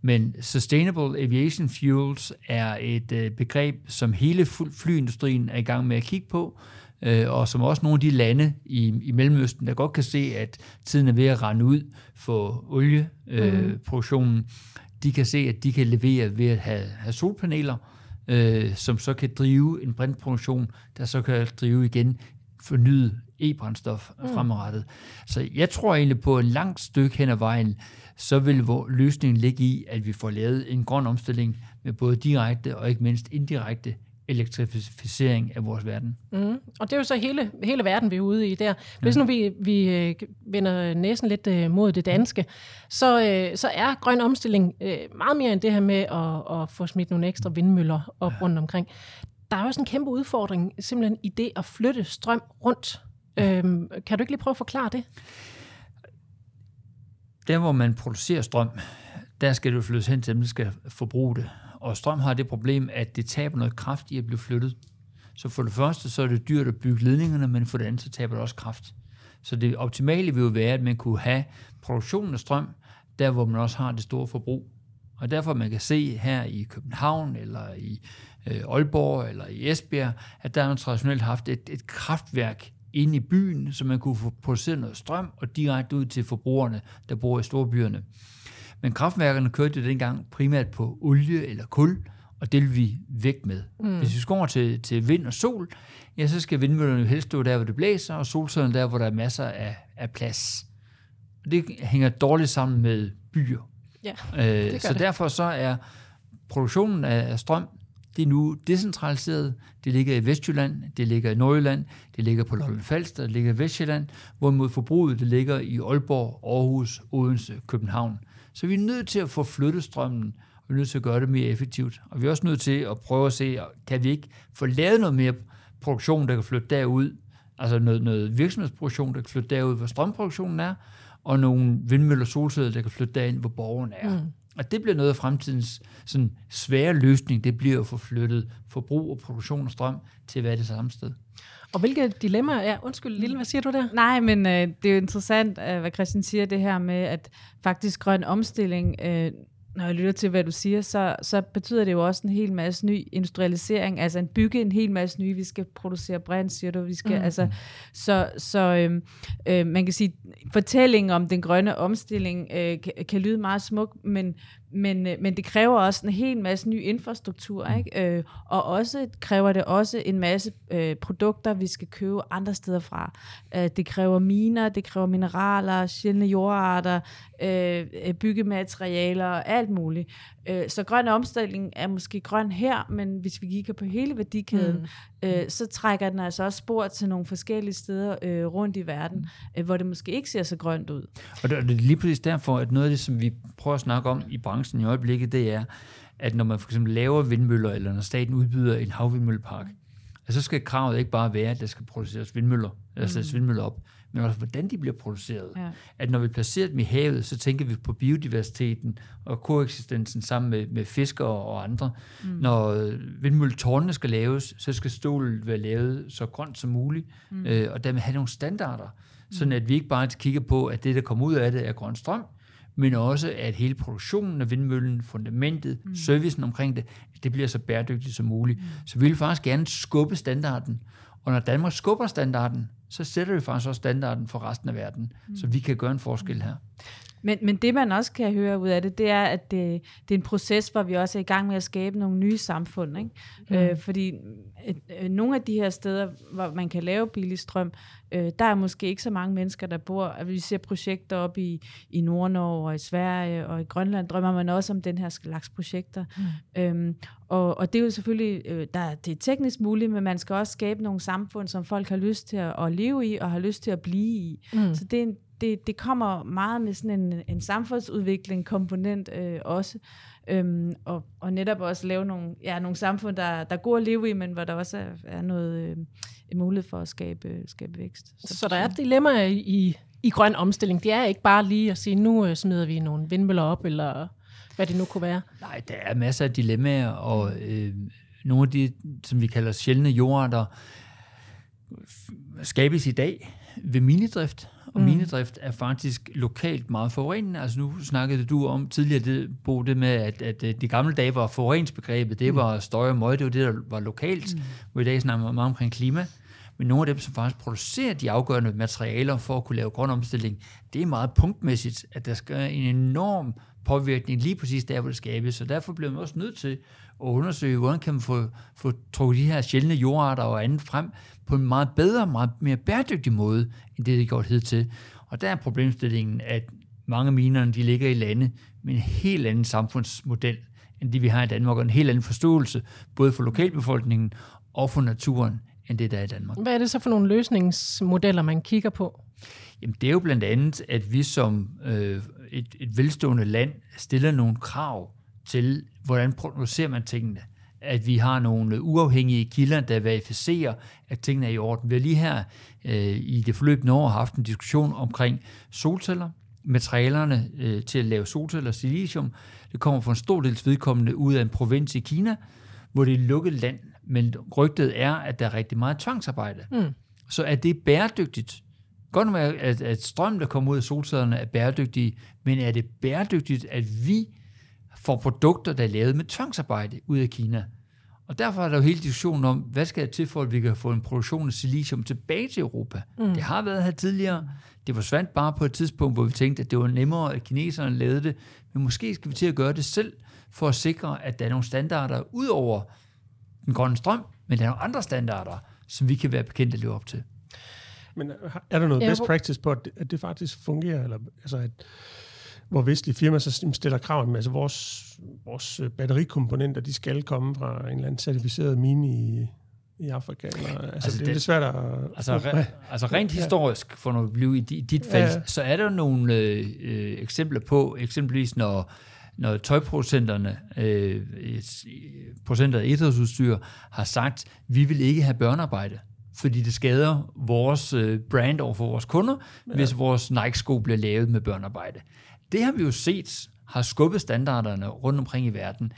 Men Sustainable Aviation Fuels er et øh, begreb, som hele flyindustrien er i gang med at kigge på, øh, og som også nogle af de lande i, i Mellemøsten, der godt kan se, at tiden er ved at rende ud for olieproduktionen, øh, mm. de kan se, at de kan levere ved at have, have solpaneler, øh, som så kan drive en brintproduktion, der så kan drive igen fornyet e-brændstof mm. fremadrettet. Så jeg tror egentlig på en langt stykke hen ad vejen, så vil løsningen ligge i, at vi får lavet en grøn omstilling med både direkte og ikke mindst indirekte elektrificering af vores verden. Mm. Og det er jo så hele, hele verden, vi er ude i der. Hvis nu vi, vi øh, vender næsen lidt øh, mod det danske, så, øh, så er grøn omstilling meget mere end det her med at, at få smidt nogle ekstra vindmøller op ja. rundt omkring. Der er også en kæmpe udfordring simpelthen i det at flytte strøm rundt. Øhm, kan du ikke lige prøve at forklare det? Der, hvor man producerer strøm, der skal det flyttes hen til dem, der skal forbruge det. Og strøm har det problem, at det taber noget kraft i at blive flyttet. Så for det første, så er det dyrt at bygge ledningerne, men for det andet, så taber det også kraft. Så det optimale vil jo være, at man kunne have produktionen af strøm, der hvor man også har det store forbrug. Og derfor man kan se her i København, eller i øh, Aalborg, eller i Esbjerg, at der har man traditionelt haft et, et kraftværk inde i byen, så man kunne få produceret noget strøm og direkte ud til forbrugerne, der bor i storbyerne. Men kraftværkerne kørte dengang primært på olie eller kul, og det vil vi væk med. Mm. Hvis vi skal over til, til vind og sol, ja, så skal vindmøllerne jo helst stå der, hvor det blæser, og solcellerne der, hvor der er masser af, af plads. Og det hænger dårligt sammen med byer. Ja, øh, så det. derfor så er produktionen af strøm det er nu decentraliseret. Det ligger i Vestjylland, det ligger i Nordjylland, det ligger på Lolland Falster, det ligger i Vestjylland, hvorimod forbruget det ligger i Aalborg, Aarhus, Odense, København. Så vi er nødt til at få flyttet strømmen, og vi er nødt til at gøre det mere effektivt. Og vi er også nødt til at prøve at se, kan vi ikke få lavet noget mere produktion, der kan flytte derud, altså noget, noget virksomhedsproduktion, der kan flytte derud, hvor strømproduktionen er, og nogle vindmøller og solceller, der kan flytte derind, hvor borgerne er. Mm. Og det bliver noget af fremtidens sådan, svære løsning, det bliver at få flyttet forbrug og produktion af strøm til at være det samme sted. Og hvilke dilemmaer er, undskyld Lille, hvad siger du der? Nej, men øh, det er jo interessant, øh, hvad Christian siger, det her med, at faktisk grøn omstilling, øh, når jeg lytter til, hvad du siger, så, så betyder det jo også en hel masse ny industrialisering, altså en bygge en hel masse nye, vi skal producere brint, siger du, vi skal, mm. altså, så, så øh, øh, man kan sige, fortællingen om den grønne omstilling øh, kan, kan lyde meget smuk, men, men, øh, men det kræver også en hel masse ny infrastruktur, Mm. ikke? Øh, og også kræver det også en masse øh, produkter, vi skal købe andre steder fra. Øh, det kræver miner, det kræver mineraler, sjældne jordarter, øh, øh, byggematerialer og alt muligt. Øh, så grøn omstilling er måske grøn her, men hvis vi kigger på hele værdikæden, mm. øh, så trækker den altså også spor til nogle forskellige steder øh, rundt i verden, øh, hvor det måske ikke ser så grønt ud. Og det, er lige præcis derfor, at noget af det, som vi prøver at snakke om i branchen i øjeblikket, det er, at når man for eksempel laver vindmøller, eller når staten udbyder en havvindmøllepark, at så skal kravet ikke bare være, at der skal produceres vindmøller, eller sættes vindmøller op, men også hvordan de bliver produceret. Ja. At når vi placerer dem i havet, så tænker vi på biodiversiteten og koeksistensen sammen med, med fiskere og andre. Mm. Når øh, vindmølletårnene skal laves, så skal stålet være lavet så grønt som muligt, mm. øh, og dermed have nogle standarder, sådan at vi ikke bare kigger på, at det, der kommer ud af det, er grøn strøm, men også at hele produktionen af vindmøllen, fundamentet, mm. servicen omkring det, det bliver så bæredygtigt som muligt. Mm. Så vi vil faktisk gerne skubbe standarden, og når Danmark skubber standarden, så sætter vi faktisk også standarden for resten af verden, mm. så vi kan gøre en forskel her. Men, men det, man også kan høre ud af det, det er, at det, det er en proces, hvor vi også er i gang med at skabe nogle nye samfund. Ikke? Mm. Øh, fordi øh, øh, nogle af de her steder, hvor man kan lave billig strøm, øh, der er måske ikke så mange mennesker, der bor. Vi ser projekter op i, i Nordnorge og i Sverige og i Grønland, drømmer man også om den her slags projekter. Mm. Øhm, og, og det er jo selvfølgelig, øh, der, det er teknisk muligt, men man skal også skabe nogle samfund, som folk har lyst til at, at leve i og har lyst til at blive i. Mm. Så det er en det, det kommer meget med sådan en, en samfundsudvikling komponent øh, også, øhm, og, og netop også lave nogle, ja, nogle samfund, der, der er gode at leve i, men hvor der også er, er noget øh, en mulighed for at skabe, skabe vækst. Så, så der er dilemmaer i, i, i grøn omstilling. Det er ikke bare lige at sige, nu øh, smider vi nogle vindmøller op, eller hvad det nu kunne være. Nej, der er masser af dilemmaer, og øh, nogle af de, som vi kalder sjældne jordarter, skabes i dag ved minedrift, og mm. minedrift er faktisk lokalt meget forurenende. Altså nu snakkede du om tidligere, det, Bo, det med, at, at de gamle dage var forureningsbegrebet, det var støj og møg, det var det, der var lokalt, mm. hvor i dag snakker man meget omkring klima. Men nogle af dem, som faktisk producerer de afgørende materialer for at kunne lave grøn omstilling, det er meget punktmæssigt, at der skal en enorm påvirkning lige præcis der, hvor det skabes. Så derfor bliver man også nødt til at undersøge, hvordan kan man få, få trukket de her sjældne jordarter og andet frem på en meget bedre, meget mere bæredygtig måde, end det, det er gjort hidtil. Og der er problemstillingen, at mange af minerne, de ligger i lande med en helt anden samfundsmodel, end det vi har i Danmark, og en helt anden forståelse, både for lokalbefolkningen og for naturen, end det der er i Danmark. Hvad er det så for nogle løsningsmodeller, man kigger på? Jamen, det er jo blandt andet, at vi som øh, et, et velstående land stiller nogle krav til, hvordan producerer man tingene. At vi har nogle uafhængige kilder, der verificerer, at tingene er i orden. Vi har lige her øh, i det forløbende år haft en diskussion omkring solceller, materialerne øh, til at lave solceller, silicium. Det kommer for en stor dels vedkommende ud af en provins i Kina, hvor det er lukket land. Men rygtet er, at der er rigtig meget tvangsarbejde. Mm. Så er det bæredygtigt? Godt nok, at, at strøm, der kommer ud af solcellerne, er bæredygtige, men er det bæredygtigt, at vi får produkter, der er lavet med tvangsarbejde ud af Kina? Og derfor er der jo hele diskussionen om, hvad skal der til for, at vi kan få en produktion af silicium tilbage til Europa? Mm. Det har været her tidligere. Det forsvandt bare på et tidspunkt, hvor vi tænkte, at det var nemmere, at kineserne lavede det. Men måske skal vi til at gøre det selv, for at sikre, at der er nogle standarder ud over den grønne strøm, men der er nogle andre standarder, som vi kan være bekendt at leve op til. Men er der noget best practice på, at det, at det faktisk fungerer? Eller, altså at, hvor vestlige firmaer så stiller krav om, altså vores, vores øh, batterikomponenter, de skal komme fra en eller anden certificeret mine i, i Afrika. Eller, altså, altså det, det er lidt svært at... Altså, re, altså rent historisk, for at blive i, i dit felt, Ja, så er der nogle øh, øh, eksempler på, eksempelvis når, når tøjproducenterne, øh, producenter af idrætsudstyr, har sagt, vi vil ikke have børnearbejde, fordi det skader vores øh, brand over for vores kunder, ja. hvis vores Nike-sko bliver lavet med børnearbejde. Det har vi jo set har skubbet standarderne rundt omkring i verden.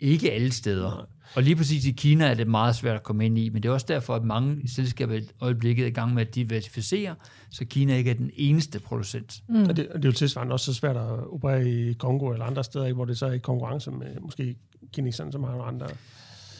Ikke alle steder. Og lige præcis i Kina er det meget svært at komme ind i, men det er også derfor, at mange selskaber i øjeblikket er i gang med at diversificere, så Kina ikke er den eneste producent. Mm. Og, det, og det er jo tilsvarende også så svært at operere i Kongo eller andre steder, hvor det så er i konkurrence med måske kineserne, som har nogle andre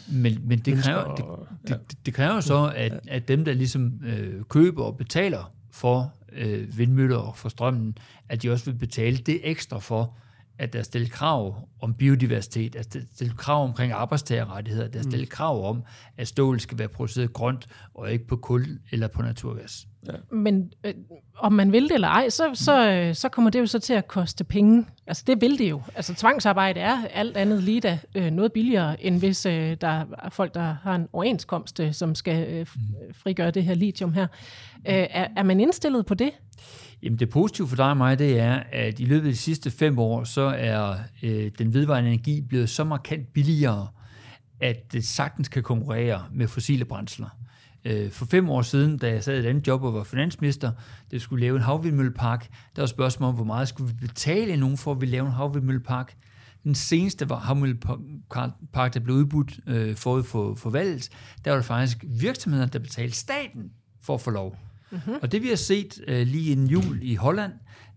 Men, men det, kræver, det, det, det kræver så, at, at dem, der ligesom øh, køber og betaler for øh, vindmøller og for strømmen, at de også vil betale det ekstra for, at der er stillet krav om biodiversitet, at der er stillet krav omkring arbejdstagerrettigheder, der er stillet krav om, at stål skal være produceret grønt, og ikke på kul eller på naturgas. Men øh, om man vil det eller ej, så, så, øh, så kommer det jo så til at koste penge. Altså det vil det jo. Altså tvangsarbejde er alt andet lige da øh, noget billigere, end hvis øh, der er folk, der har en overenskomst, øh, som skal øh, f- frigøre det her lithium her. Øh, er, er man indstillet på det? Jamen det positive for dig og mig, det er, at i løbet af de sidste fem år, så er øh, den vedvarende energi blevet så markant billigere, at det sagtens kan konkurrere med fossile brændsler. Øh, for fem år siden, da jeg sad i et andet job og var finansminister, det skulle lave en havvindmøllepark, der var spørgsmål om, hvor meget skulle vi betale nogen for, at vi lave en havvindmøllepark. Den seneste var havvindmøllepark, der blev udbudt øh, forud for, for valget, der var det faktisk virksomheder, der betalte staten for at få lov. Mm-hmm. Og det vi har set øh, lige inden jul i Holland,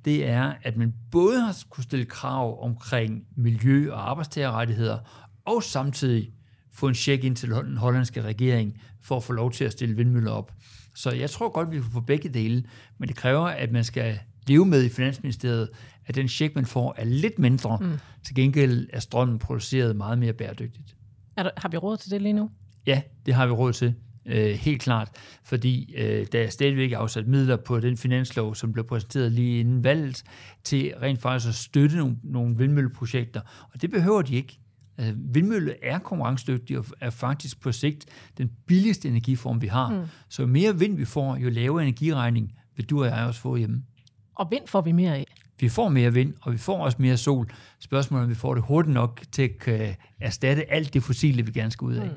det er, at man både har kunne stille krav omkring miljø- og arbejdstagerrettigheder, og samtidig få en check ind til den hollandske regering for at få lov til at stille vindmøller op. Så jeg tror godt, vi kan få begge dele, men det kræver, at man skal leve med i Finansministeriet, at den check, man får, er lidt mindre. Mm. Til gengæld er strømmen produceret meget mere bæredygtigt. Er der, har vi råd til det lige nu? Ja, det har vi råd til. Øh, helt klart, fordi øh, der er stadigvæk afsat midler på den finanslov, som blev præsenteret lige inden valget, til rent faktisk at støtte nogle, nogle vindmølleprojekter. Og det behøver de ikke. Altså, vindmølle er konkurrencedygtig og er faktisk på sigt den billigste energiform, vi har. Mm. Så jo mere vind vi får, jo lavere energiregning vil du og jeg også få hjemme. Og vind får vi mere af. Vi får mere vind, og vi får også mere sol. Spørgsmålet er, om vi får det hurtigt nok til at erstatte alt det fossile, vi gerne skal ud af. Mm.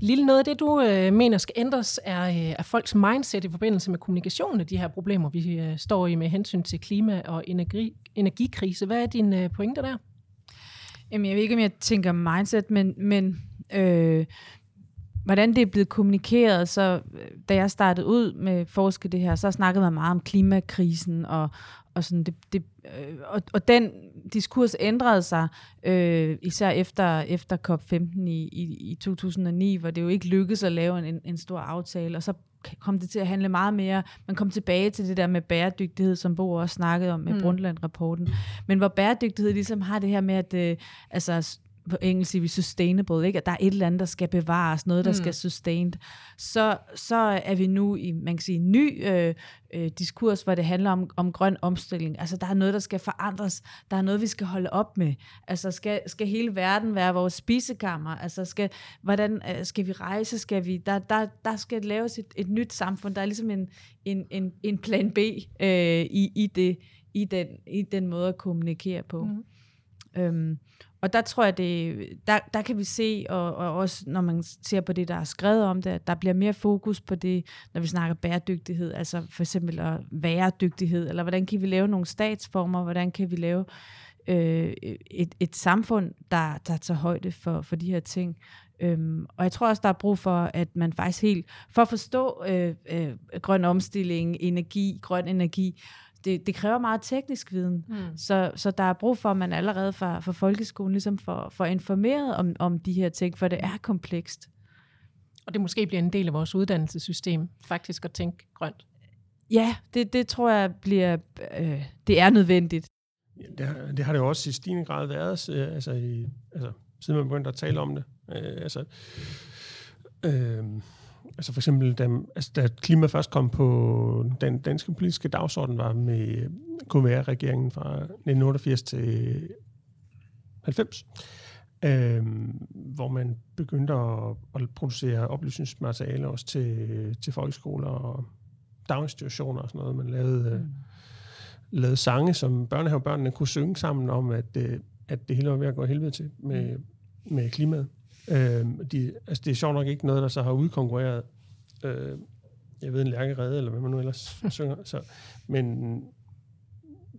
Lille noget af det, du øh, mener skal ændres, er, øh, er folks mindset i forbindelse med kommunikationen af de her problemer, vi øh, står i med hensyn til klima- og energi, energikrise. Hvad er dine øh, pointer der? Jamen, jeg ved ikke, om jeg tænker mindset, men, men øh, hvordan det er blevet kommunikeret, så øh, da jeg startede ud med forske det her, så snakkede man meget om klimakrisen, og, og, sådan det, det, øh, og, og den diskurs ændrede sig, øh, især efter, efter COP15 i, i, i 2009, hvor det jo ikke lykkedes at lave en, en stor aftale, og så kom det til at handle meget mere, man kom tilbage til det der med bæredygtighed, som Bo også snakkede om med mm. Brundtland-rapporten, men hvor bæredygtighed ligesom har det her med, at øh, altså, på engelsk siger vi sustainable, ikke? at der er et eller andet, der skal bevares, noget, der mm. skal sustained, så, så er vi nu i, man kan sige, en ny øh, øh, diskurs, hvor det handler om, om grøn omstilling. Altså, der er noget, der skal forandres. Der er noget, vi skal holde op med. Altså, skal, skal hele verden være vores spisekammer? Altså, skal, hvordan øh, skal vi rejse? Skal vi, der, der, der skal laves et, et nyt samfund. Der er ligesom en, en, en, en plan B øh, i, i, det, i, den, i den måde at kommunikere på. Mm. Øhm, og der tror jeg, det, der, der kan vi se, og, og også når man ser på det, der er skrevet om det, at der bliver mere fokus på det, når vi snakker bæredygtighed, altså for eksempel at være dygtighed, eller hvordan kan vi lave nogle statsformer, hvordan kan vi lave øh, et, et samfund, der, der tager højde for, for de her ting. Øhm, og jeg tror også, der er brug for, at man faktisk helt, for at forstå øh, øh, grøn omstilling, energi, grøn energi, det, det kræver meget teknisk viden. Mm. Så, så der er brug for, at man allerede fra, fra folkeskolen ligesom får, får informeret om, om de her ting, for det er komplekst. Og det måske bliver en del af vores uddannelsessystem, faktisk at tænke grønt. Ja, det, det tror jeg bliver, øh, det er nødvendigt. Ja, det, har, det har det jo også i stigende grad været, øh, altså, i, altså siden man begyndte at tale om det. Øh, altså, øh, Altså for eksempel, da, altså da klima først kom på den danske politiske dagsorden, var med KVR-regeringen fra 1988 til 90, øh, hvor man begyndte at, at producere oplysningsmateriale også til, til folkeskoler og daginstitutioner og sådan noget. Man lavede, mm. lavede sange, som børnehavebørnene kunne synge sammen om, at, at det hele var ved at gå helvede til med, med klimaet. Øh, de, altså det er sjovt nok ikke noget, der så har udkonkurreret, øh, jeg ved, en lærkerede, eller hvad man nu ellers synger. Så, men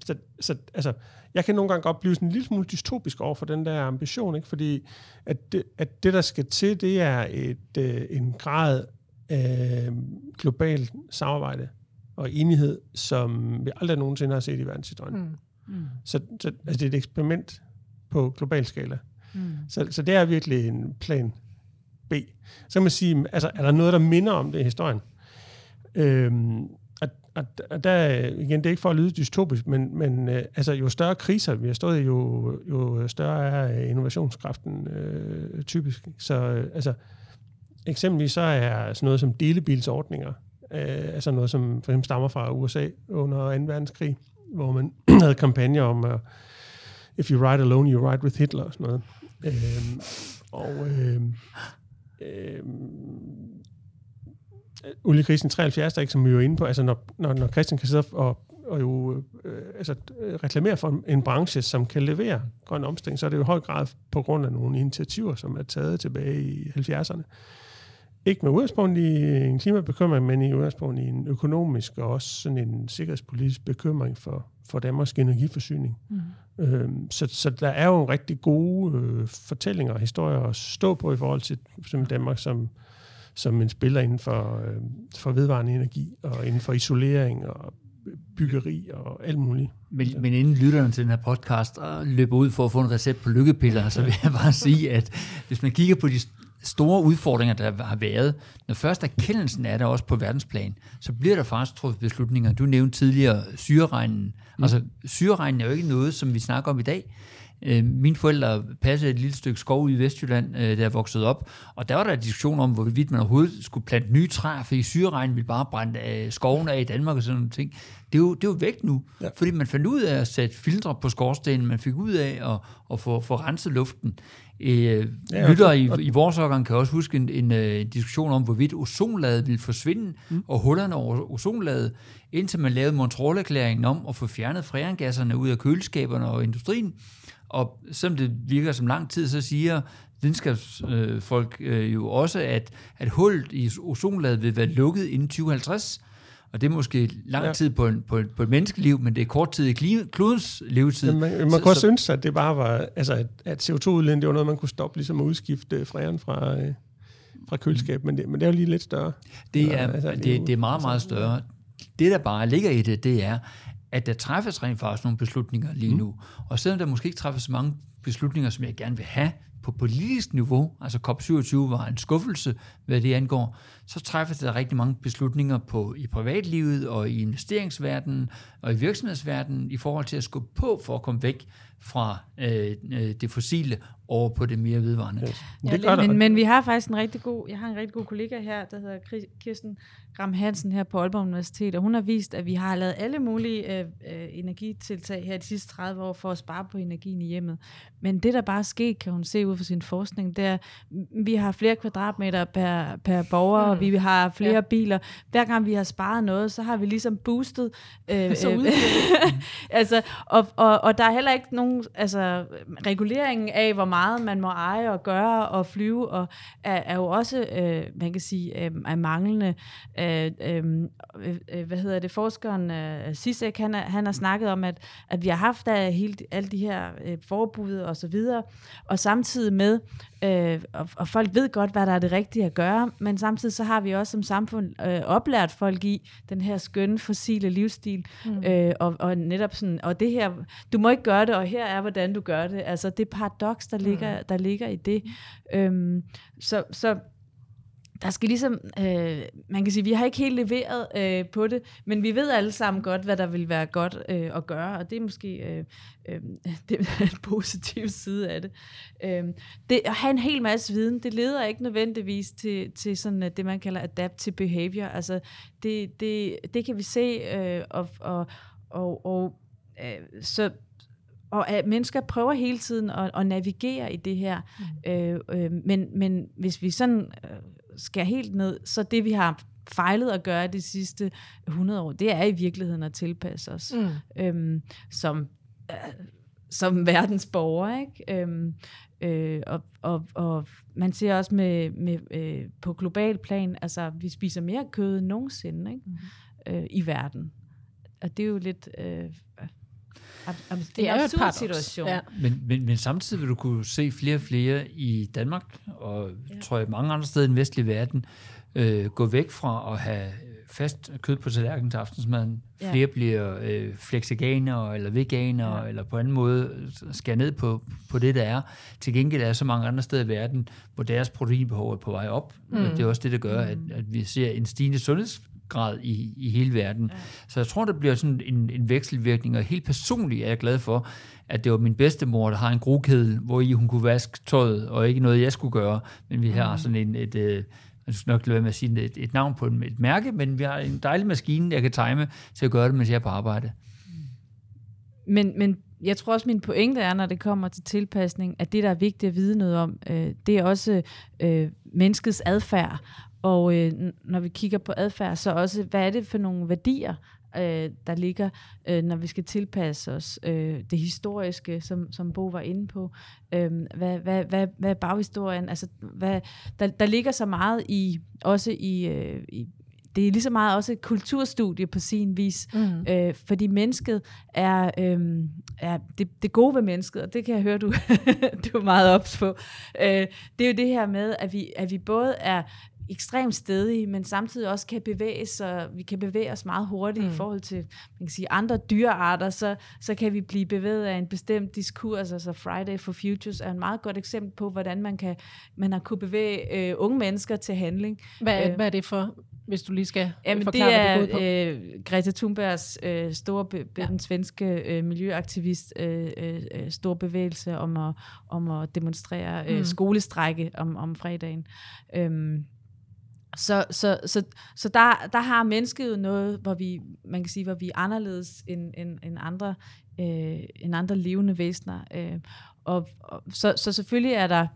så, så, altså, jeg kan nogle gange godt blive sådan en lille smule dystopisk over for den der ambition, ikke? fordi at det, at det, der skal til, det er et, øh, en grad af globalt samarbejde og enighed, som vi aldrig nogensinde har set i verdenshistorien. Mm. Mm. Så, så altså, det er et eksperiment på global skala. Mm. Så, så det er virkelig en plan B. Så kan man sige, altså, er der noget, der minder om det i historien? Øhm, og, og, og der, igen, det er ikke for at lyde dystopisk, men, men øh, altså, jo større kriser vi har stået i, jo, jo større er innovationskraften øh, typisk. Så øh, altså, eksempelvis så er sådan noget som delebilsordninger, øh, altså noget, som for eksempel stammer fra USA under 2. verdenskrig, hvor man havde kampagner om, uh, if you ride alone, you ride with Hitler og sådan noget. Øhm, og øhm, øhm, oliekrisen 73, der ikke som vi jo inde på, altså når, når, når Christian kan sidde og, og jo øh, altså, reklamere for en, en branche, som kan levere grøn omstilling, så er det jo i høj grad på grund af nogle initiativer, som er taget tilbage i 70'erne. Ikke med udgangspunkt i en klimabekymring, men i udgangspunkt i en økonomisk og også sådan en sikkerhedspolitisk bekymring for, for Danmarks energiforsyning. Mm. Øh, så, så der er jo rigtig gode øh, fortællinger og historier at stå på i forhold til som Danmark som, som en spiller inden for, øh, for vedvarende energi og inden for isolering og byggeri og alt muligt. Men, men inden lytterne til den her podcast øh, løber ud for at få en recept på lykkepiller, så vil jeg bare sige, at hvis man kigger på de store udfordringer, der har været, når først erkendelsen er der også på verdensplan, så bliver der faktisk truffet beslutninger. Du nævnte tidligere syreregnen. Mm. Altså, syreregnen er jo ikke noget, som vi snakker om i dag. Øh, mine forældre passede et lille stykke skov i Vestjylland, øh, der jeg voksede op, og der var der en diskussion om, hvorvidt man overhovedet skulle plante nye træer, for i syreregn ville bare brænde af skoven af i Danmark og sådan nogle ting. Det er jo, det er jo væk nu, ja. fordi man fandt ud af at sætte filtre på skorstenen, man fik ud af at, at få, få renset luften. Øh, ja, lytter i, i vores årgang kan også huske en, en, øh, en diskussion om, hvorvidt ozonlaget ville forsvinde, mm. og hullerne over ozonlaget, indtil man lavede Montreal-erklæringen om at få fjernet freongasserne ud af køleskaberne og industrien. Og selvom det virker som lang tid, så siger videnskabsfolk øh, jo også, at, at hullet i ozonlaget vil være lukket inden 2050. Og det er måske lang tid på, en, på, på et menneskeliv, men det er kort tid i klodens levetid. Men man, man så, kunne også synes, at det bare var, altså at, at CO2-udledning, det var noget, man kunne stoppe, ligesom at udskifte fræren fra, øh, fra køleskab, men det, men det er jo lige lidt større. Det er, altså, det, det, er meget, meget altså, større. Det, der bare ligger i det, det er, at der træffes rent faktisk nogle beslutninger lige mm. nu. Og selvom der måske ikke træffes så mange beslutninger, som jeg gerne vil have på politisk niveau, altså COP27 var en skuffelse, hvad det angår, så træffes der rigtig mange beslutninger på i privatlivet og i investeringsverdenen og i virksomhedsverdenen i forhold til at skubbe på for at komme væk fra øh, øh det fossile over på det mere vedvarende. Yes. Ja, det men, men vi har faktisk en rigtig god, jeg har en rigtig god kollega her, der hedder Kirsten Gram Hansen her på Aalborg Universitet, og hun har vist, at vi har lavet alle mulige øh, øh, energitiltag her de sidste 30 år for at spare på energien i hjemmet. Men det, der bare er sket, kan hun se ud fra sin forskning, det er, vi har flere kvadratmeter per, per borger, mm. og vi har flere ja. biler. Hver gang vi har sparet noget, så har vi ligesom boostet. Øh, så øh, altså, og, og, og der er heller ikke nogen altså, regulering af, hvor meget man må eje og gøre og flyve, og er, er jo også, øh, man kan sige, øh, er manglende. Øh, øh, øh, hvad hedder det, forskeren øh, Sisek, han, han har snakket om, at, at vi har haft af hele, alle de her øh, forbud og så videre, og samtidig med, øh, og, og folk ved godt, hvad der er det rigtige at gøre, men samtidig så har vi også som samfund øh, oplært folk i den her skønne fossile livsstil, mm. øh, og, og netop sådan, og det her, du må ikke gøre det, og her er, hvordan du gør det. Altså det paradoks, der ligger, mm. der ligger i det. Øhm, så, så der skal ligesom, øh, man kan sige, vi har ikke helt leveret øh, på det, men vi ved alle sammen godt, hvad der vil være godt øh, at gøre, og det er måske øh, øh, det er en positiv side af det. Øh, det. At have en hel masse viden, det leder ikke nødvendigvis til, til sådan øh, det, man kalder adaptive behavior. Altså, det, det, det kan vi se, øh, og, og, og, og øh, så og at mennesker prøver hele tiden at, at navigere i det her. Mm. Øh, øh, men, men hvis vi sådan øh, skal helt ned, så det vi har fejlet at gøre de sidste 100 år, det er i virkeligheden at tilpasse os mm. øhm, som, øh, som verdens borger. Ikke? Øhm, øh, og, og, og man ser også med, med øh, på global plan, altså vi spiser mere kød end nogensinde ikke? Mm. Øh, i verden. Og det er jo lidt... Øh, det, det er jo en situation. Ja. Men, men, men samtidig vil du kunne se flere og flere i Danmark, og ja. tror jeg mange andre steder i den vestlige verden, øh, gå væk fra at have fast kød på tallerkenen til aftensmaden. Ja. Flere bliver øh, flexiganer eller veganer, ja. eller på anden måde skære ned på, på det, der er. Til gengæld er så mange andre steder i verden, hvor deres proteinbehov er på vej op. Mm. Det er også det, der gør, at, at vi ser en stigende sundheds grad i, i hele verden. Ja. Så jeg tror, det bliver sådan en, en vekselvirkning, og helt personligt er jeg glad for, at det var min bedstemor, der har en grokedel, hvor i hun kunne vaske tøjet, og ikke noget, jeg skulle gøre, men vi har mm. sådan en, et, et øh, jeg skal nok lade være med at sige et, et navn på et, et mærke, men vi har en dejlig maskine, jeg kan time til at gøre det, mens jeg er på arbejde. Men, men jeg tror også, min pointe er, når det kommer til tilpasning, at det, der er vigtigt at vide noget om, øh, det er også øh, menneskets adfærd. Og øh, når vi kigger på adfærd, så også, hvad er det for nogle værdier, øh, der ligger, øh, når vi skal tilpasse os øh, det historiske, som, som Bo var inde på. Øh, hvad, hvad, hvad, hvad er baghistorien? Altså, hvad, der, der ligger så meget i, også i, øh, i det er lige så meget også et kulturstudie på sin vis, mm. øh, fordi mennesket er, øh, er det, det gode ved mennesket, og det kan jeg høre, du, du er meget ops på. Øh, det er jo det her med, at vi, at vi både er ekstremt stedige, men samtidig også kan bevæge sig, vi kan bevæge os meget hurtigt mm. i forhold til man kan sige, andre dyrearter, så, så kan vi blive bevæget af en bestemt diskurs, altså Friday for Futures er en meget godt eksempel på, hvordan man kan man har kunne bevæge øh, unge mennesker til handling. Hvad, øh, hvad er det for, hvis du lige skal jamen, forklare, det er, hvad det går øh, Greta Thunbergs øh, store, be, ja. den svenske øh, miljøaktivist, øh, øh, øh, store bevægelse om at, om at demonstrere øh, mm. skolestrække om, om fredagen. Øhm, så, så, så, så der, der har mennesket jo noget, hvor vi, man kan sige, hvor vi er anderledes end, end, end, andre, øh, end andre levende væsener. Øh, og, og, så, så selvfølgelig er der,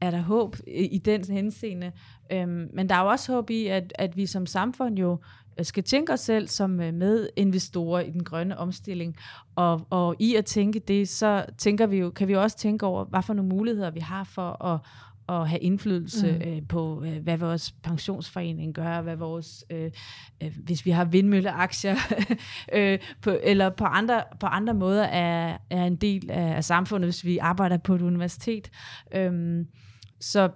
er der håb i, i den henseende. Øhm, men der er jo også håb i, at, at vi som samfund jo skal tænke os selv som øh, medinvestorer i den grønne omstilling. Og, og i at tænke det, så tænker vi jo, kan vi også tænke over, hvad for nogle muligheder vi har for at, at have indflydelse mm. øh, på, øh, hvad vores pensionsforening gør, hvad vores, øh, øh, hvis vi har vindmølleaktier, øh, på, eller på andre, på andre måder er, er en del af, af samfundet, hvis vi arbejder på et universitet. Øhm, så,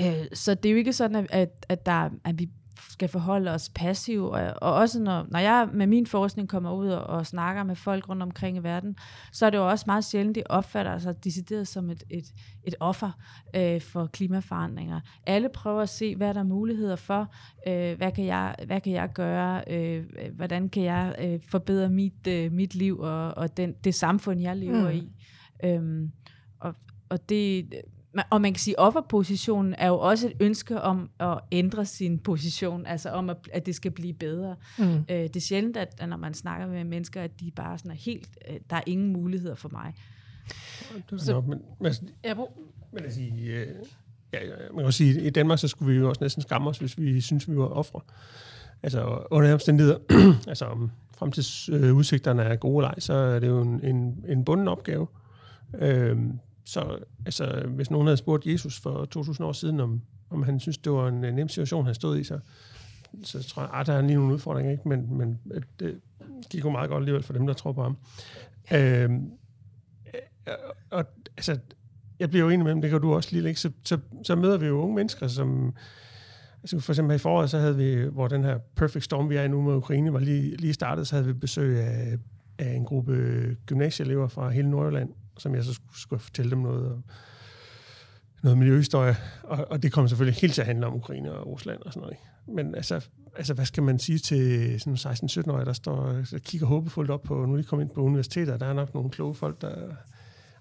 øh, så det er jo ikke sådan, at, at, der, at vi skal forholde os passivt. Og, og også når, når jeg med min forskning kommer ud og, og snakker med folk rundt omkring i verden, så er det jo også meget sjældent, de opfatter sig decideret som et, et, et offer øh, for klimaforandringer. Alle prøver at se, hvad er der er muligheder for, øh, hvad, kan jeg, hvad kan jeg gøre, øh, hvordan kan jeg øh, forbedre mit, øh, mit liv og, og den, det samfund, jeg lever mm. i. Øhm, og, og det og man kan sige, offerpositionen er jo også et ønske om at ændre sin position, altså om, at, at det skal blive bedre. Mm. Øh, det er sjældent, at, at når man snakker med mennesker, at de bare sådan er helt, øh, der er ingen muligheder for mig. Så, Nå, men, men, ja, men altså, øh, ja, man kan sige, i Danmark, så skulle vi jo også næsten skamme os, hvis vi synes, vi var ofre. Altså, under omstændigheder, altså om fremtidsudsigterne er gode eller ej, så er det jo en, en, en bunden opgave. Øhm, så altså, hvis nogen havde spurgt Jesus for 2000 år siden, om, om han synes, det var en, nem situation, han stod i, så, så tror jeg, at der er lige nogle udfordringer, ikke? men, men det gik jo meget godt alligevel for dem, der tror på ham. Øhm, øh, og altså, jeg bliver jo enig med dem, det kan du også lige ikke? Så, så, så møder vi jo unge mennesker, som... Altså for eksempel her i foråret, så havde vi, hvor den her Perfect Storm, vi er i nu med Ukraine, var lige, lige startet, så havde vi besøg af, af en gruppe gymnasieelever fra hele Nordjylland, som jeg så skulle, skulle fortælle dem noget om noget miljøhistorie, og, og det kommer selvfølgelig helt til at handle om Ukraine og Rusland og sådan noget. Men altså, altså hvad skal man sige til sådan 16-17-årige, der står der kigger håbefuldt op på, nu er de kommet ind på universitetet, der er nok nogle kloge folk, der,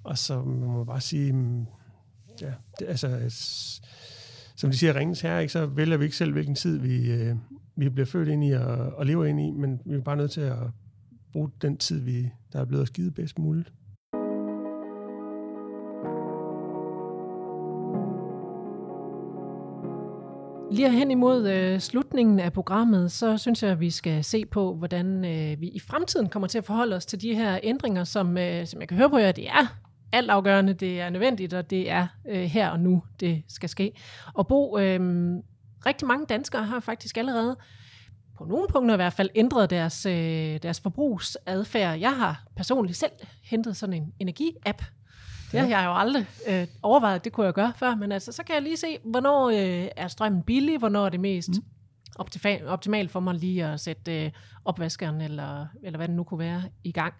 og så må man bare sige, mm, ja, det, altså, som de siger, ringens her, ikke, så vælger vi ikke selv, hvilken tid vi, øh, vi bliver født ind i og, og lever ind i, men vi er bare nødt til at bruge den tid, vi, der er blevet skidt bedst muligt. Lige hen imod øh, slutningen af programmet, så synes jeg, at vi skal se på, hvordan øh, vi i fremtiden kommer til at forholde os til de her ændringer, som, øh, som jeg kan høre på jer, det er altafgørende, det er nødvendigt, og det er øh, her og nu, det skal ske. Og Bo, øh, rigtig mange danskere har faktisk allerede på nogle punkter i hvert fald ændret deres, øh, deres forbrugsadfærd. Jeg har personligt selv hentet sådan en energi-app, det har jeg jo aldrig øh, overvejet, det kunne jeg gøre før, men altså, så kan jeg lige se, hvornår øh, er strømmen billig, hvornår er det mest mm. optimal, optimalt for mig lige at sætte øh, opvaskeren, eller, eller hvad det nu kunne være, i gang.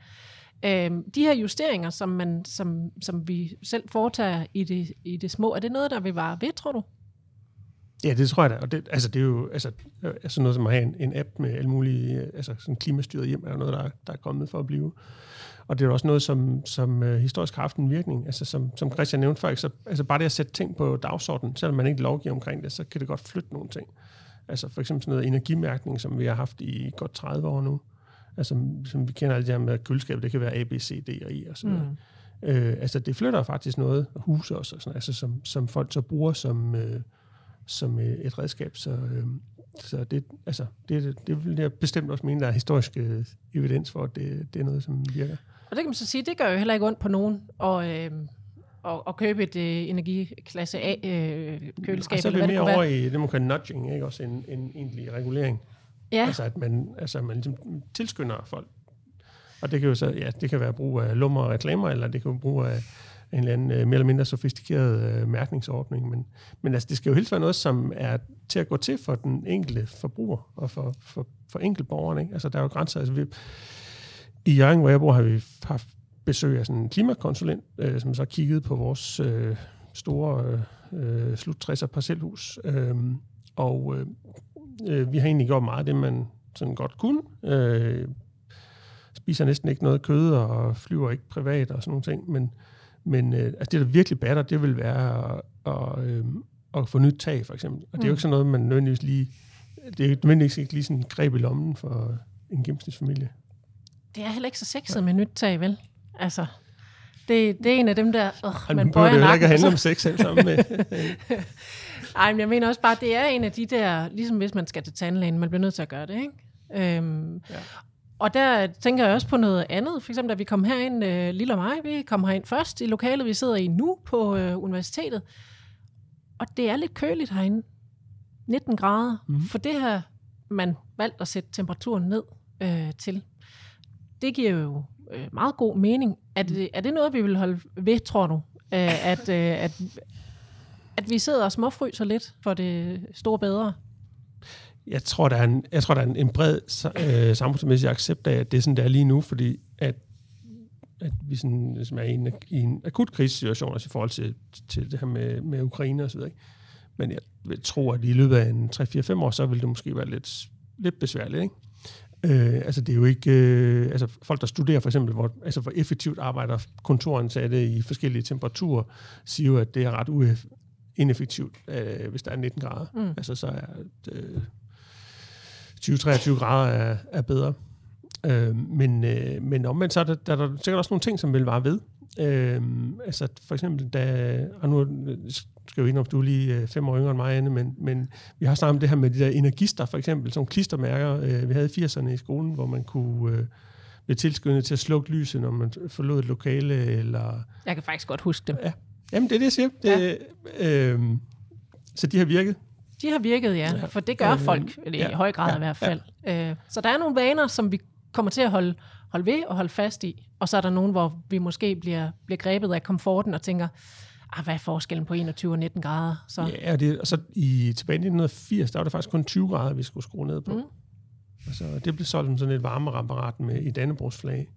Øh, de her justeringer, som, man, som, som vi selv foretager i det, i det små, er det noget, der vil vare ved, tror du? Ja, det tror jeg da. Og det, altså, det er jo altså, altså noget som at have en, en app med alle mulige altså sådan klimastyret hjem, er noget, der, der er kommet for at blive. Og det er også noget, som, som uh, historisk har haft en virkning. Altså, som, som Christian nævnte før, så, altså bare det at sætte ting på dagsordenen, selvom man ikke lovgiver omkring det, så kan det godt flytte nogle ting. Altså for eksempel sådan noget energimærkning, som vi har haft i godt 30 år nu. Altså, som vi kender alle de her med køleskab, det kan være A, B, C, D og I og sådan mm. Øh, altså det flytter faktisk noget, huse også, og sådan, altså, som, som folk så bruger som, øh, som øh, et redskab. Så, øh, så det, altså, det, det vil jeg bestemt også mene, der er historisk øh, evidens for, at det, det er noget, som virker. Og det kan man så sige, det gør jo heller ikke ondt på nogen at, øh, at, at købe et øh, energiklasse A øh, køleskab. Og så er vi mere over i det, man kalder nudging, ikke? også en, en egentlig regulering. Ja. Altså at man, altså, man ligesom tilskynder folk. Og det kan jo så, ja, det kan være brug af lummer og reklamer, eller det kan være brug af en eller anden øh, mere eller mindre sofistikeret øh, mærkningsordning. Men, men altså, det skal jo helst være noget, som er til at gå til for den enkelte forbruger og for, for, for enkeltborgerne. Ikke? Altså, der er jo grænser. Altså, vi, I Jørgen, hvor jeg bor, har vi haft besøg af sådan en klimakonsulent, øh, som så kiggede på vores øh, store øh, slut 60'er parcelhus. Øh, og øh, vi har egentlig gjort meget af det, man sådan godt kunne. Øh, spiser næsten ikke noget kød og flyver ikke privat og sådan nogle ting. Men, men øh, altså det, der virkelig batter, det vil være at, at, øh, at få nyt tag, for eksempel. Og det er jo ikke sådan noget, man nødvendigvis lige... Det er nødvendigvis ikke lige sådan en greb i lommen for en gennemsnitsfamilie. Det er heller ikke så sexet med nyt tag, vel? Altså, det, det er en af dem der, øh, man bøjer nakken. Det ikke at handle om sex selv sammen med. Ej, men jeg mener også bare, det er en af de der, ligesom hvis man skal til tandlægen, man bliver nødt til at gøre det, ikke? Øhm, ja. Og der tænker jeg også på noget andet. For eksempel, da vi kom herind, øh, Lille og mig, vi kom herind først i lokalet, vi sidder i nu på øh, universitetet. Og det er lidt køligt herinde. 19 grader. Mm. For det har man valgt at sætte temperaturen ned øh, til. Det giver jo øh, meget god mening. Er det, er det noget, vi vil holde ved, tror du? Øh, at, øh, at, at vi sidder og småfryser lidt for det store bedre? Jeg tror, der er en, jeg tror, der er en, en bred øh, samfundsmæssig accept af, at det er sådan, der er lige nu, fordi at, at vi sådan, ligesom er i en, i en akut krisesituation, også i forhold til, til det her med, med Ukraine og så videre. Men jeg vil tro, at i løbet af en 3-4-5 år, så vil det måske være lidt, lidt besværligt. Ikke? Øh, altså det er jo ikke, øh, altså folk der studerer for eksempel, hvor, altså hvor effektivt arbejder kontoransatte i forskellige temperaturer, siger jo, at det er ret ineffektivt, øh, hvis der er 19 grader. Mm. Altså så er øh, 20-23 grader er, er bedre. Øh, men, øh, men omvendt så er der, der, der er sikkert også nogle ting, som vil vare ved. Øh, altså for eksempel, da, og nu skal jo ind om du er lige øh, fem år yngre end mig, Anne, men, men vi har snakket om det her med de der energister, for eksempel, som klistermærker, øh, vi havde i 80'erne i skolen, hvor man kunne øh, blive tilskyndet til at slukke lyset, når man forlod et lokale, eller... Jeg kan faktisk godt huske dem. Ja. Jamen, det er det, jeg siger. Det, ja. øh, så de har virket. De har virket, ja, ja. for det gør øh, folk, eller ja. i høj grad ja. i hvert fald. Ja. Øh, så der er nogle vaner, som vi kommer til at holde, holde ved og holde fast i, og så er der nogen, hvor vi måske bliver, bliver grebet af komforten og tænker, ah, hvad er forskellen på 21 og 19 grader? Så. Ja, og, det, og så i, tilbage i 1980, der var det faktisk kun 20 grader, vi skulle skrue ned på. Mm. Altså, det blev solgt som sådan et varmeapparat med i Dannebrogsflag.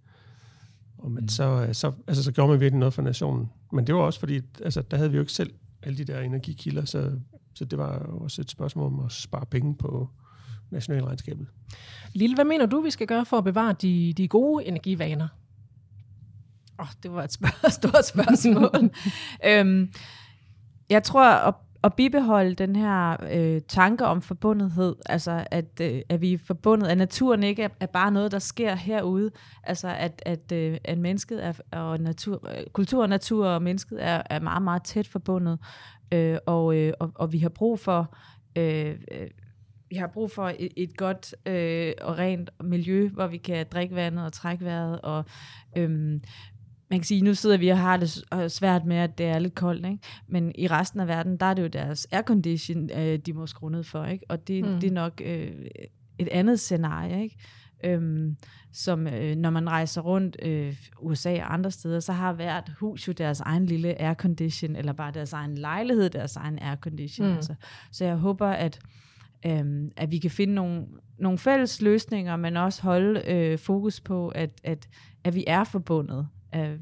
Og men mm. så, så, altså, så gjorde man virkelig noget for nationen. Men det var også fordi, altså, der havde vi jo ikke selv alle de der energikilder, så, så det var også et spørgsmål om at spare penge på nationalregnskabet. Lille, hvad mener du, vi skal gøre for at bevare de, de gode energivaner? Oh, det var et spørg- stort spørgsmål. øhm, jeg tror, at, at bibeholde den her øh, tanke om forbundethed, altså at, øh, at vi er forbundet, at naturen ikke er, er bare noget, der sker herude, altså at, at, øh, at mennesket er, og natur, kultur og natur og mennesket er, er meget, meget tæt forbundet, øh, og, øh, og, og vi har brug for øh, øh vi har brug for et, et godt øh, og rent miljø, hvor vi kan drikke vandet og trække vejret, og øhm, man kan sige, nu sidder vi og har det svært med, at det er lidt koldt, ikke? men i resten af verden, der er det jo deres aircondition, øh, de må skrue ned for, ikke? og det, mm. det er nok øh, et andet scenarie, ikke? Øhm, som øh, når man rejser rundt øh, USA og andre steder, så har hvert hus jo deres egen lille aircondition, eller bare deres egen lejlighed, deres egen aircondition. Mm. Altså. Så jeg håber, at øhm, at vi kan finde nogle, nogle fælles løsninger, men også holde øh, fokus på, at, at, at vi er forbundet. Øh,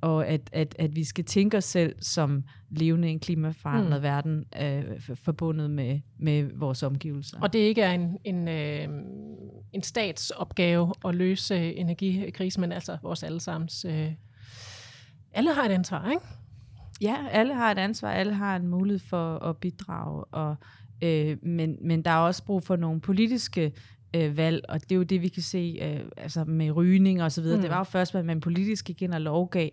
og at, at, at vi skal tænke os selv som levende i en klimaforandret mm. verden, øh, forbundet med, med vores omgivelser. Og det ikke er en, en, øh, en statsopgave at løse energikrisen, men altså vores allesammens... Øh, alle har et ansvar, ikke? Ja, alle har et ansvar, alle har en mulighed for at bidrage, og, øh, men, men der er også brug for nogle politiske øh, valg, og det er jo det, vi kan se øh, altså med rygning og så videre. Mm. Det var jo først, at man politisk gik ind og lovgav,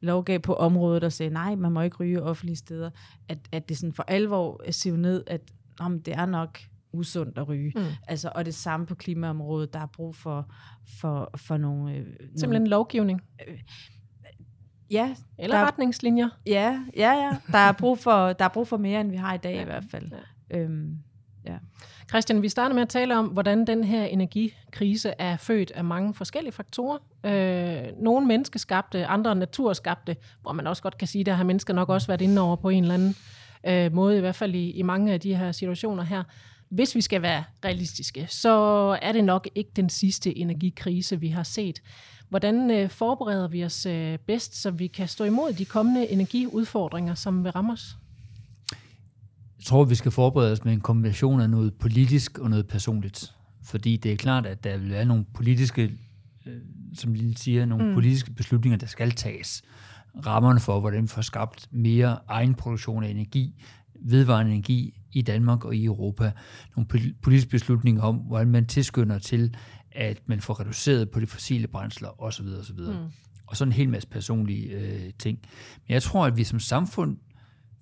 lovgav på området og sagde, nej, man må ikke ryge offentlige steder, at, at det sådan for alvor siver ned, at om det er nok usundt at ryge. Mm. Altså, og det samme på klimaområdet, der er brug for, for, for nogle... Øh, Simpelthen nogle, lovgivning? Øh, ja. Eller der, retningslinjer? Ja, ja, ja. Der er, brug for, der er brug for mere, end vi har i dag ja. i hvert fald. Ja. Øhm, ja. Christian, vi starter med at tale om, hvordan den her energikrise er født af mange forskellige faktorer. Øh, nogle menneskeskabte, andre naturskabte, hvor man også godt kan sige, at der har mennesker nok også været inde over på en eller anden øh, måde, i hvert fald i, i mange af de her situationer her. Hvis vi skal være realistiske, så er det nok ikke den sidste energikrise, vi har set. Hvordan øh, forbereder vi os øh, bedst, så vi kan stå imod de kommende energiudfordringer, som vil ramme os? Tror, vi skal forberede os med en kombination af noget politisk og noget personligt. Fordi det er klart, at der vil være nogle politiske, øh, som Lille siger, nogle mm. politiske beslutninger, der skal tages. Rammerne for, hvordan vi får skabt mere egen produktion af energi, vedvarende energi i Danmark og i Europa. Nogle politiske beslutninger om, hvordan man tilskynder til, at man får reduceret på de fossile brændsler osv. osv. Mm. Og så en hel masse personlige øh, ting. Men jeg tror, at vi som samfund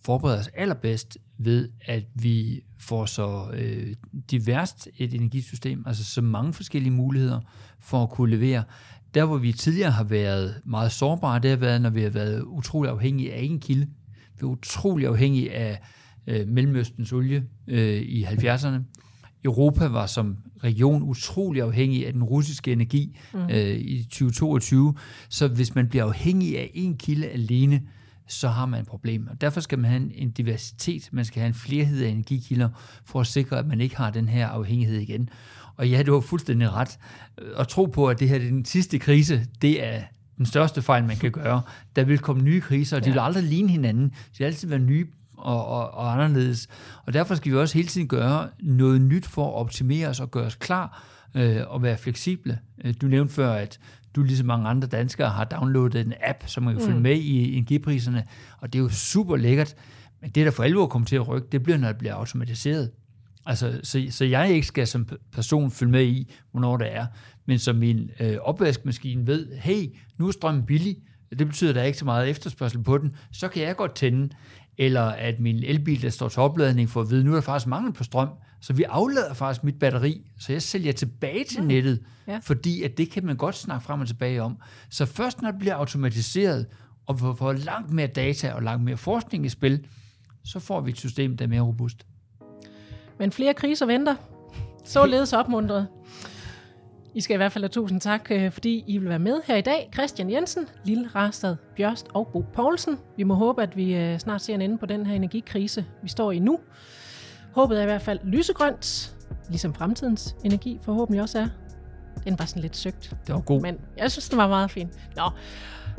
forbereder os allerbedst ved, at vi får så øh, diverst et energisystem, altså så mange forskellige muligheder for at kunne levere. Der, hvor vi tidligere har været meget sårbare, det har været, når vi har været utrolig afhængige af en kilde. Vi er utrolig afhængige af øh, Mellemøstens olie øh, i 70'erne. Europa var som region utrolig afhængig af den russiske energi mm. øh, i 2022. Så hvis man bliver afhængig af en kilde alene, så har man et problem. Og derfor skal man have en diversitet, man skal have en flerhed af energikilder, for at sikre, at man ikke har den her afhængighed igen. Og ja, det var fuldstændig ret. At tro på, at det her er den sidste krise, det er den største fejl, man kan gøre. Der vil komme nye kriser, og de ja. vil aldrig ligne hinanden. De vil altid være nye og, og, og anderledes. Og derfor skal vi også hele tiden gøre noget nyt for at optimere os og gøre os klar øh, og være fleksible. Øh, du nævnte før, at du ligesom mange andre danskere har downloadet en app, som man kan mm. følge med i energipriserne, og det er jo super lækkert. Men det, der for alvor kommer til at rykke, det bliver, når det bliver automatiseret. Altså, så, så jeg ikke skal som person følge med i, hvornår det er, men som min øh, opvaskemaskine ved, hey, nu er strømmen billig, det betyder, at der er ikke så meget efterspørgsel på den, så kan jeg godt tænde. Eller at min elbil, der står til opladning, får at vide, nu er der faktisk mangel på strøm, så vi aflader faktisk mit batteri, så jeg sælger tilbage til nettet, ja. fordi at det kan man godt snakke frem og tilbage om. Så først når det bliver automatiseret, og vi får langt mere data og langt mere forskning i spil, så får vi et system, der er mere robust. Men flere kriser venter. Således opmuntret. I skal i hvert fald have tusind tak, øh, fordi I vil være med her i dag. Christian Jensen, Lille Rastad Bjørst og Bo Poulsen. Vi må håbe, at vi øh, snart ser en ende på den her energikrise, vi står i nu. Håbet er i hvert fald lysegrønt, ligesom fremtidens energi forhåbentlig også er. Den var sådan lidt søgt. Det var god. Men jeg synes, den var meget fin. Nå.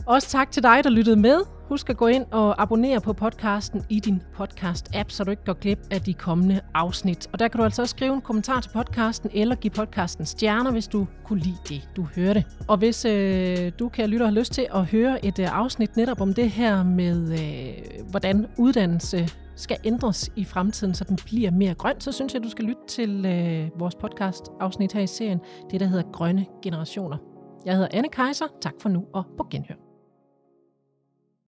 Også tak til dig, der lyttede med. Husk at gå ind og abonnere på podcasten i din podcast-app, så du ikke går glip af de kommende afsnit. Og der kan du altså også skrive en kommentar til podcasten, eller give podcasten stjerner, hvis du kunne lide det, du hørte. Og hvis øh, du, kan lytte og har lyst til at høre et øh, afsnit netop om det her med, øh, hvordan uddannelse skal ændres i fremtiden, så den bliver mere grøn, så synes jeg, du skal lytte til øh, vores podcast afsnit her i serien, det der hedder Grønne Generationer. Jeg hedder Anne Kaiser. Tak for nu og på genhør.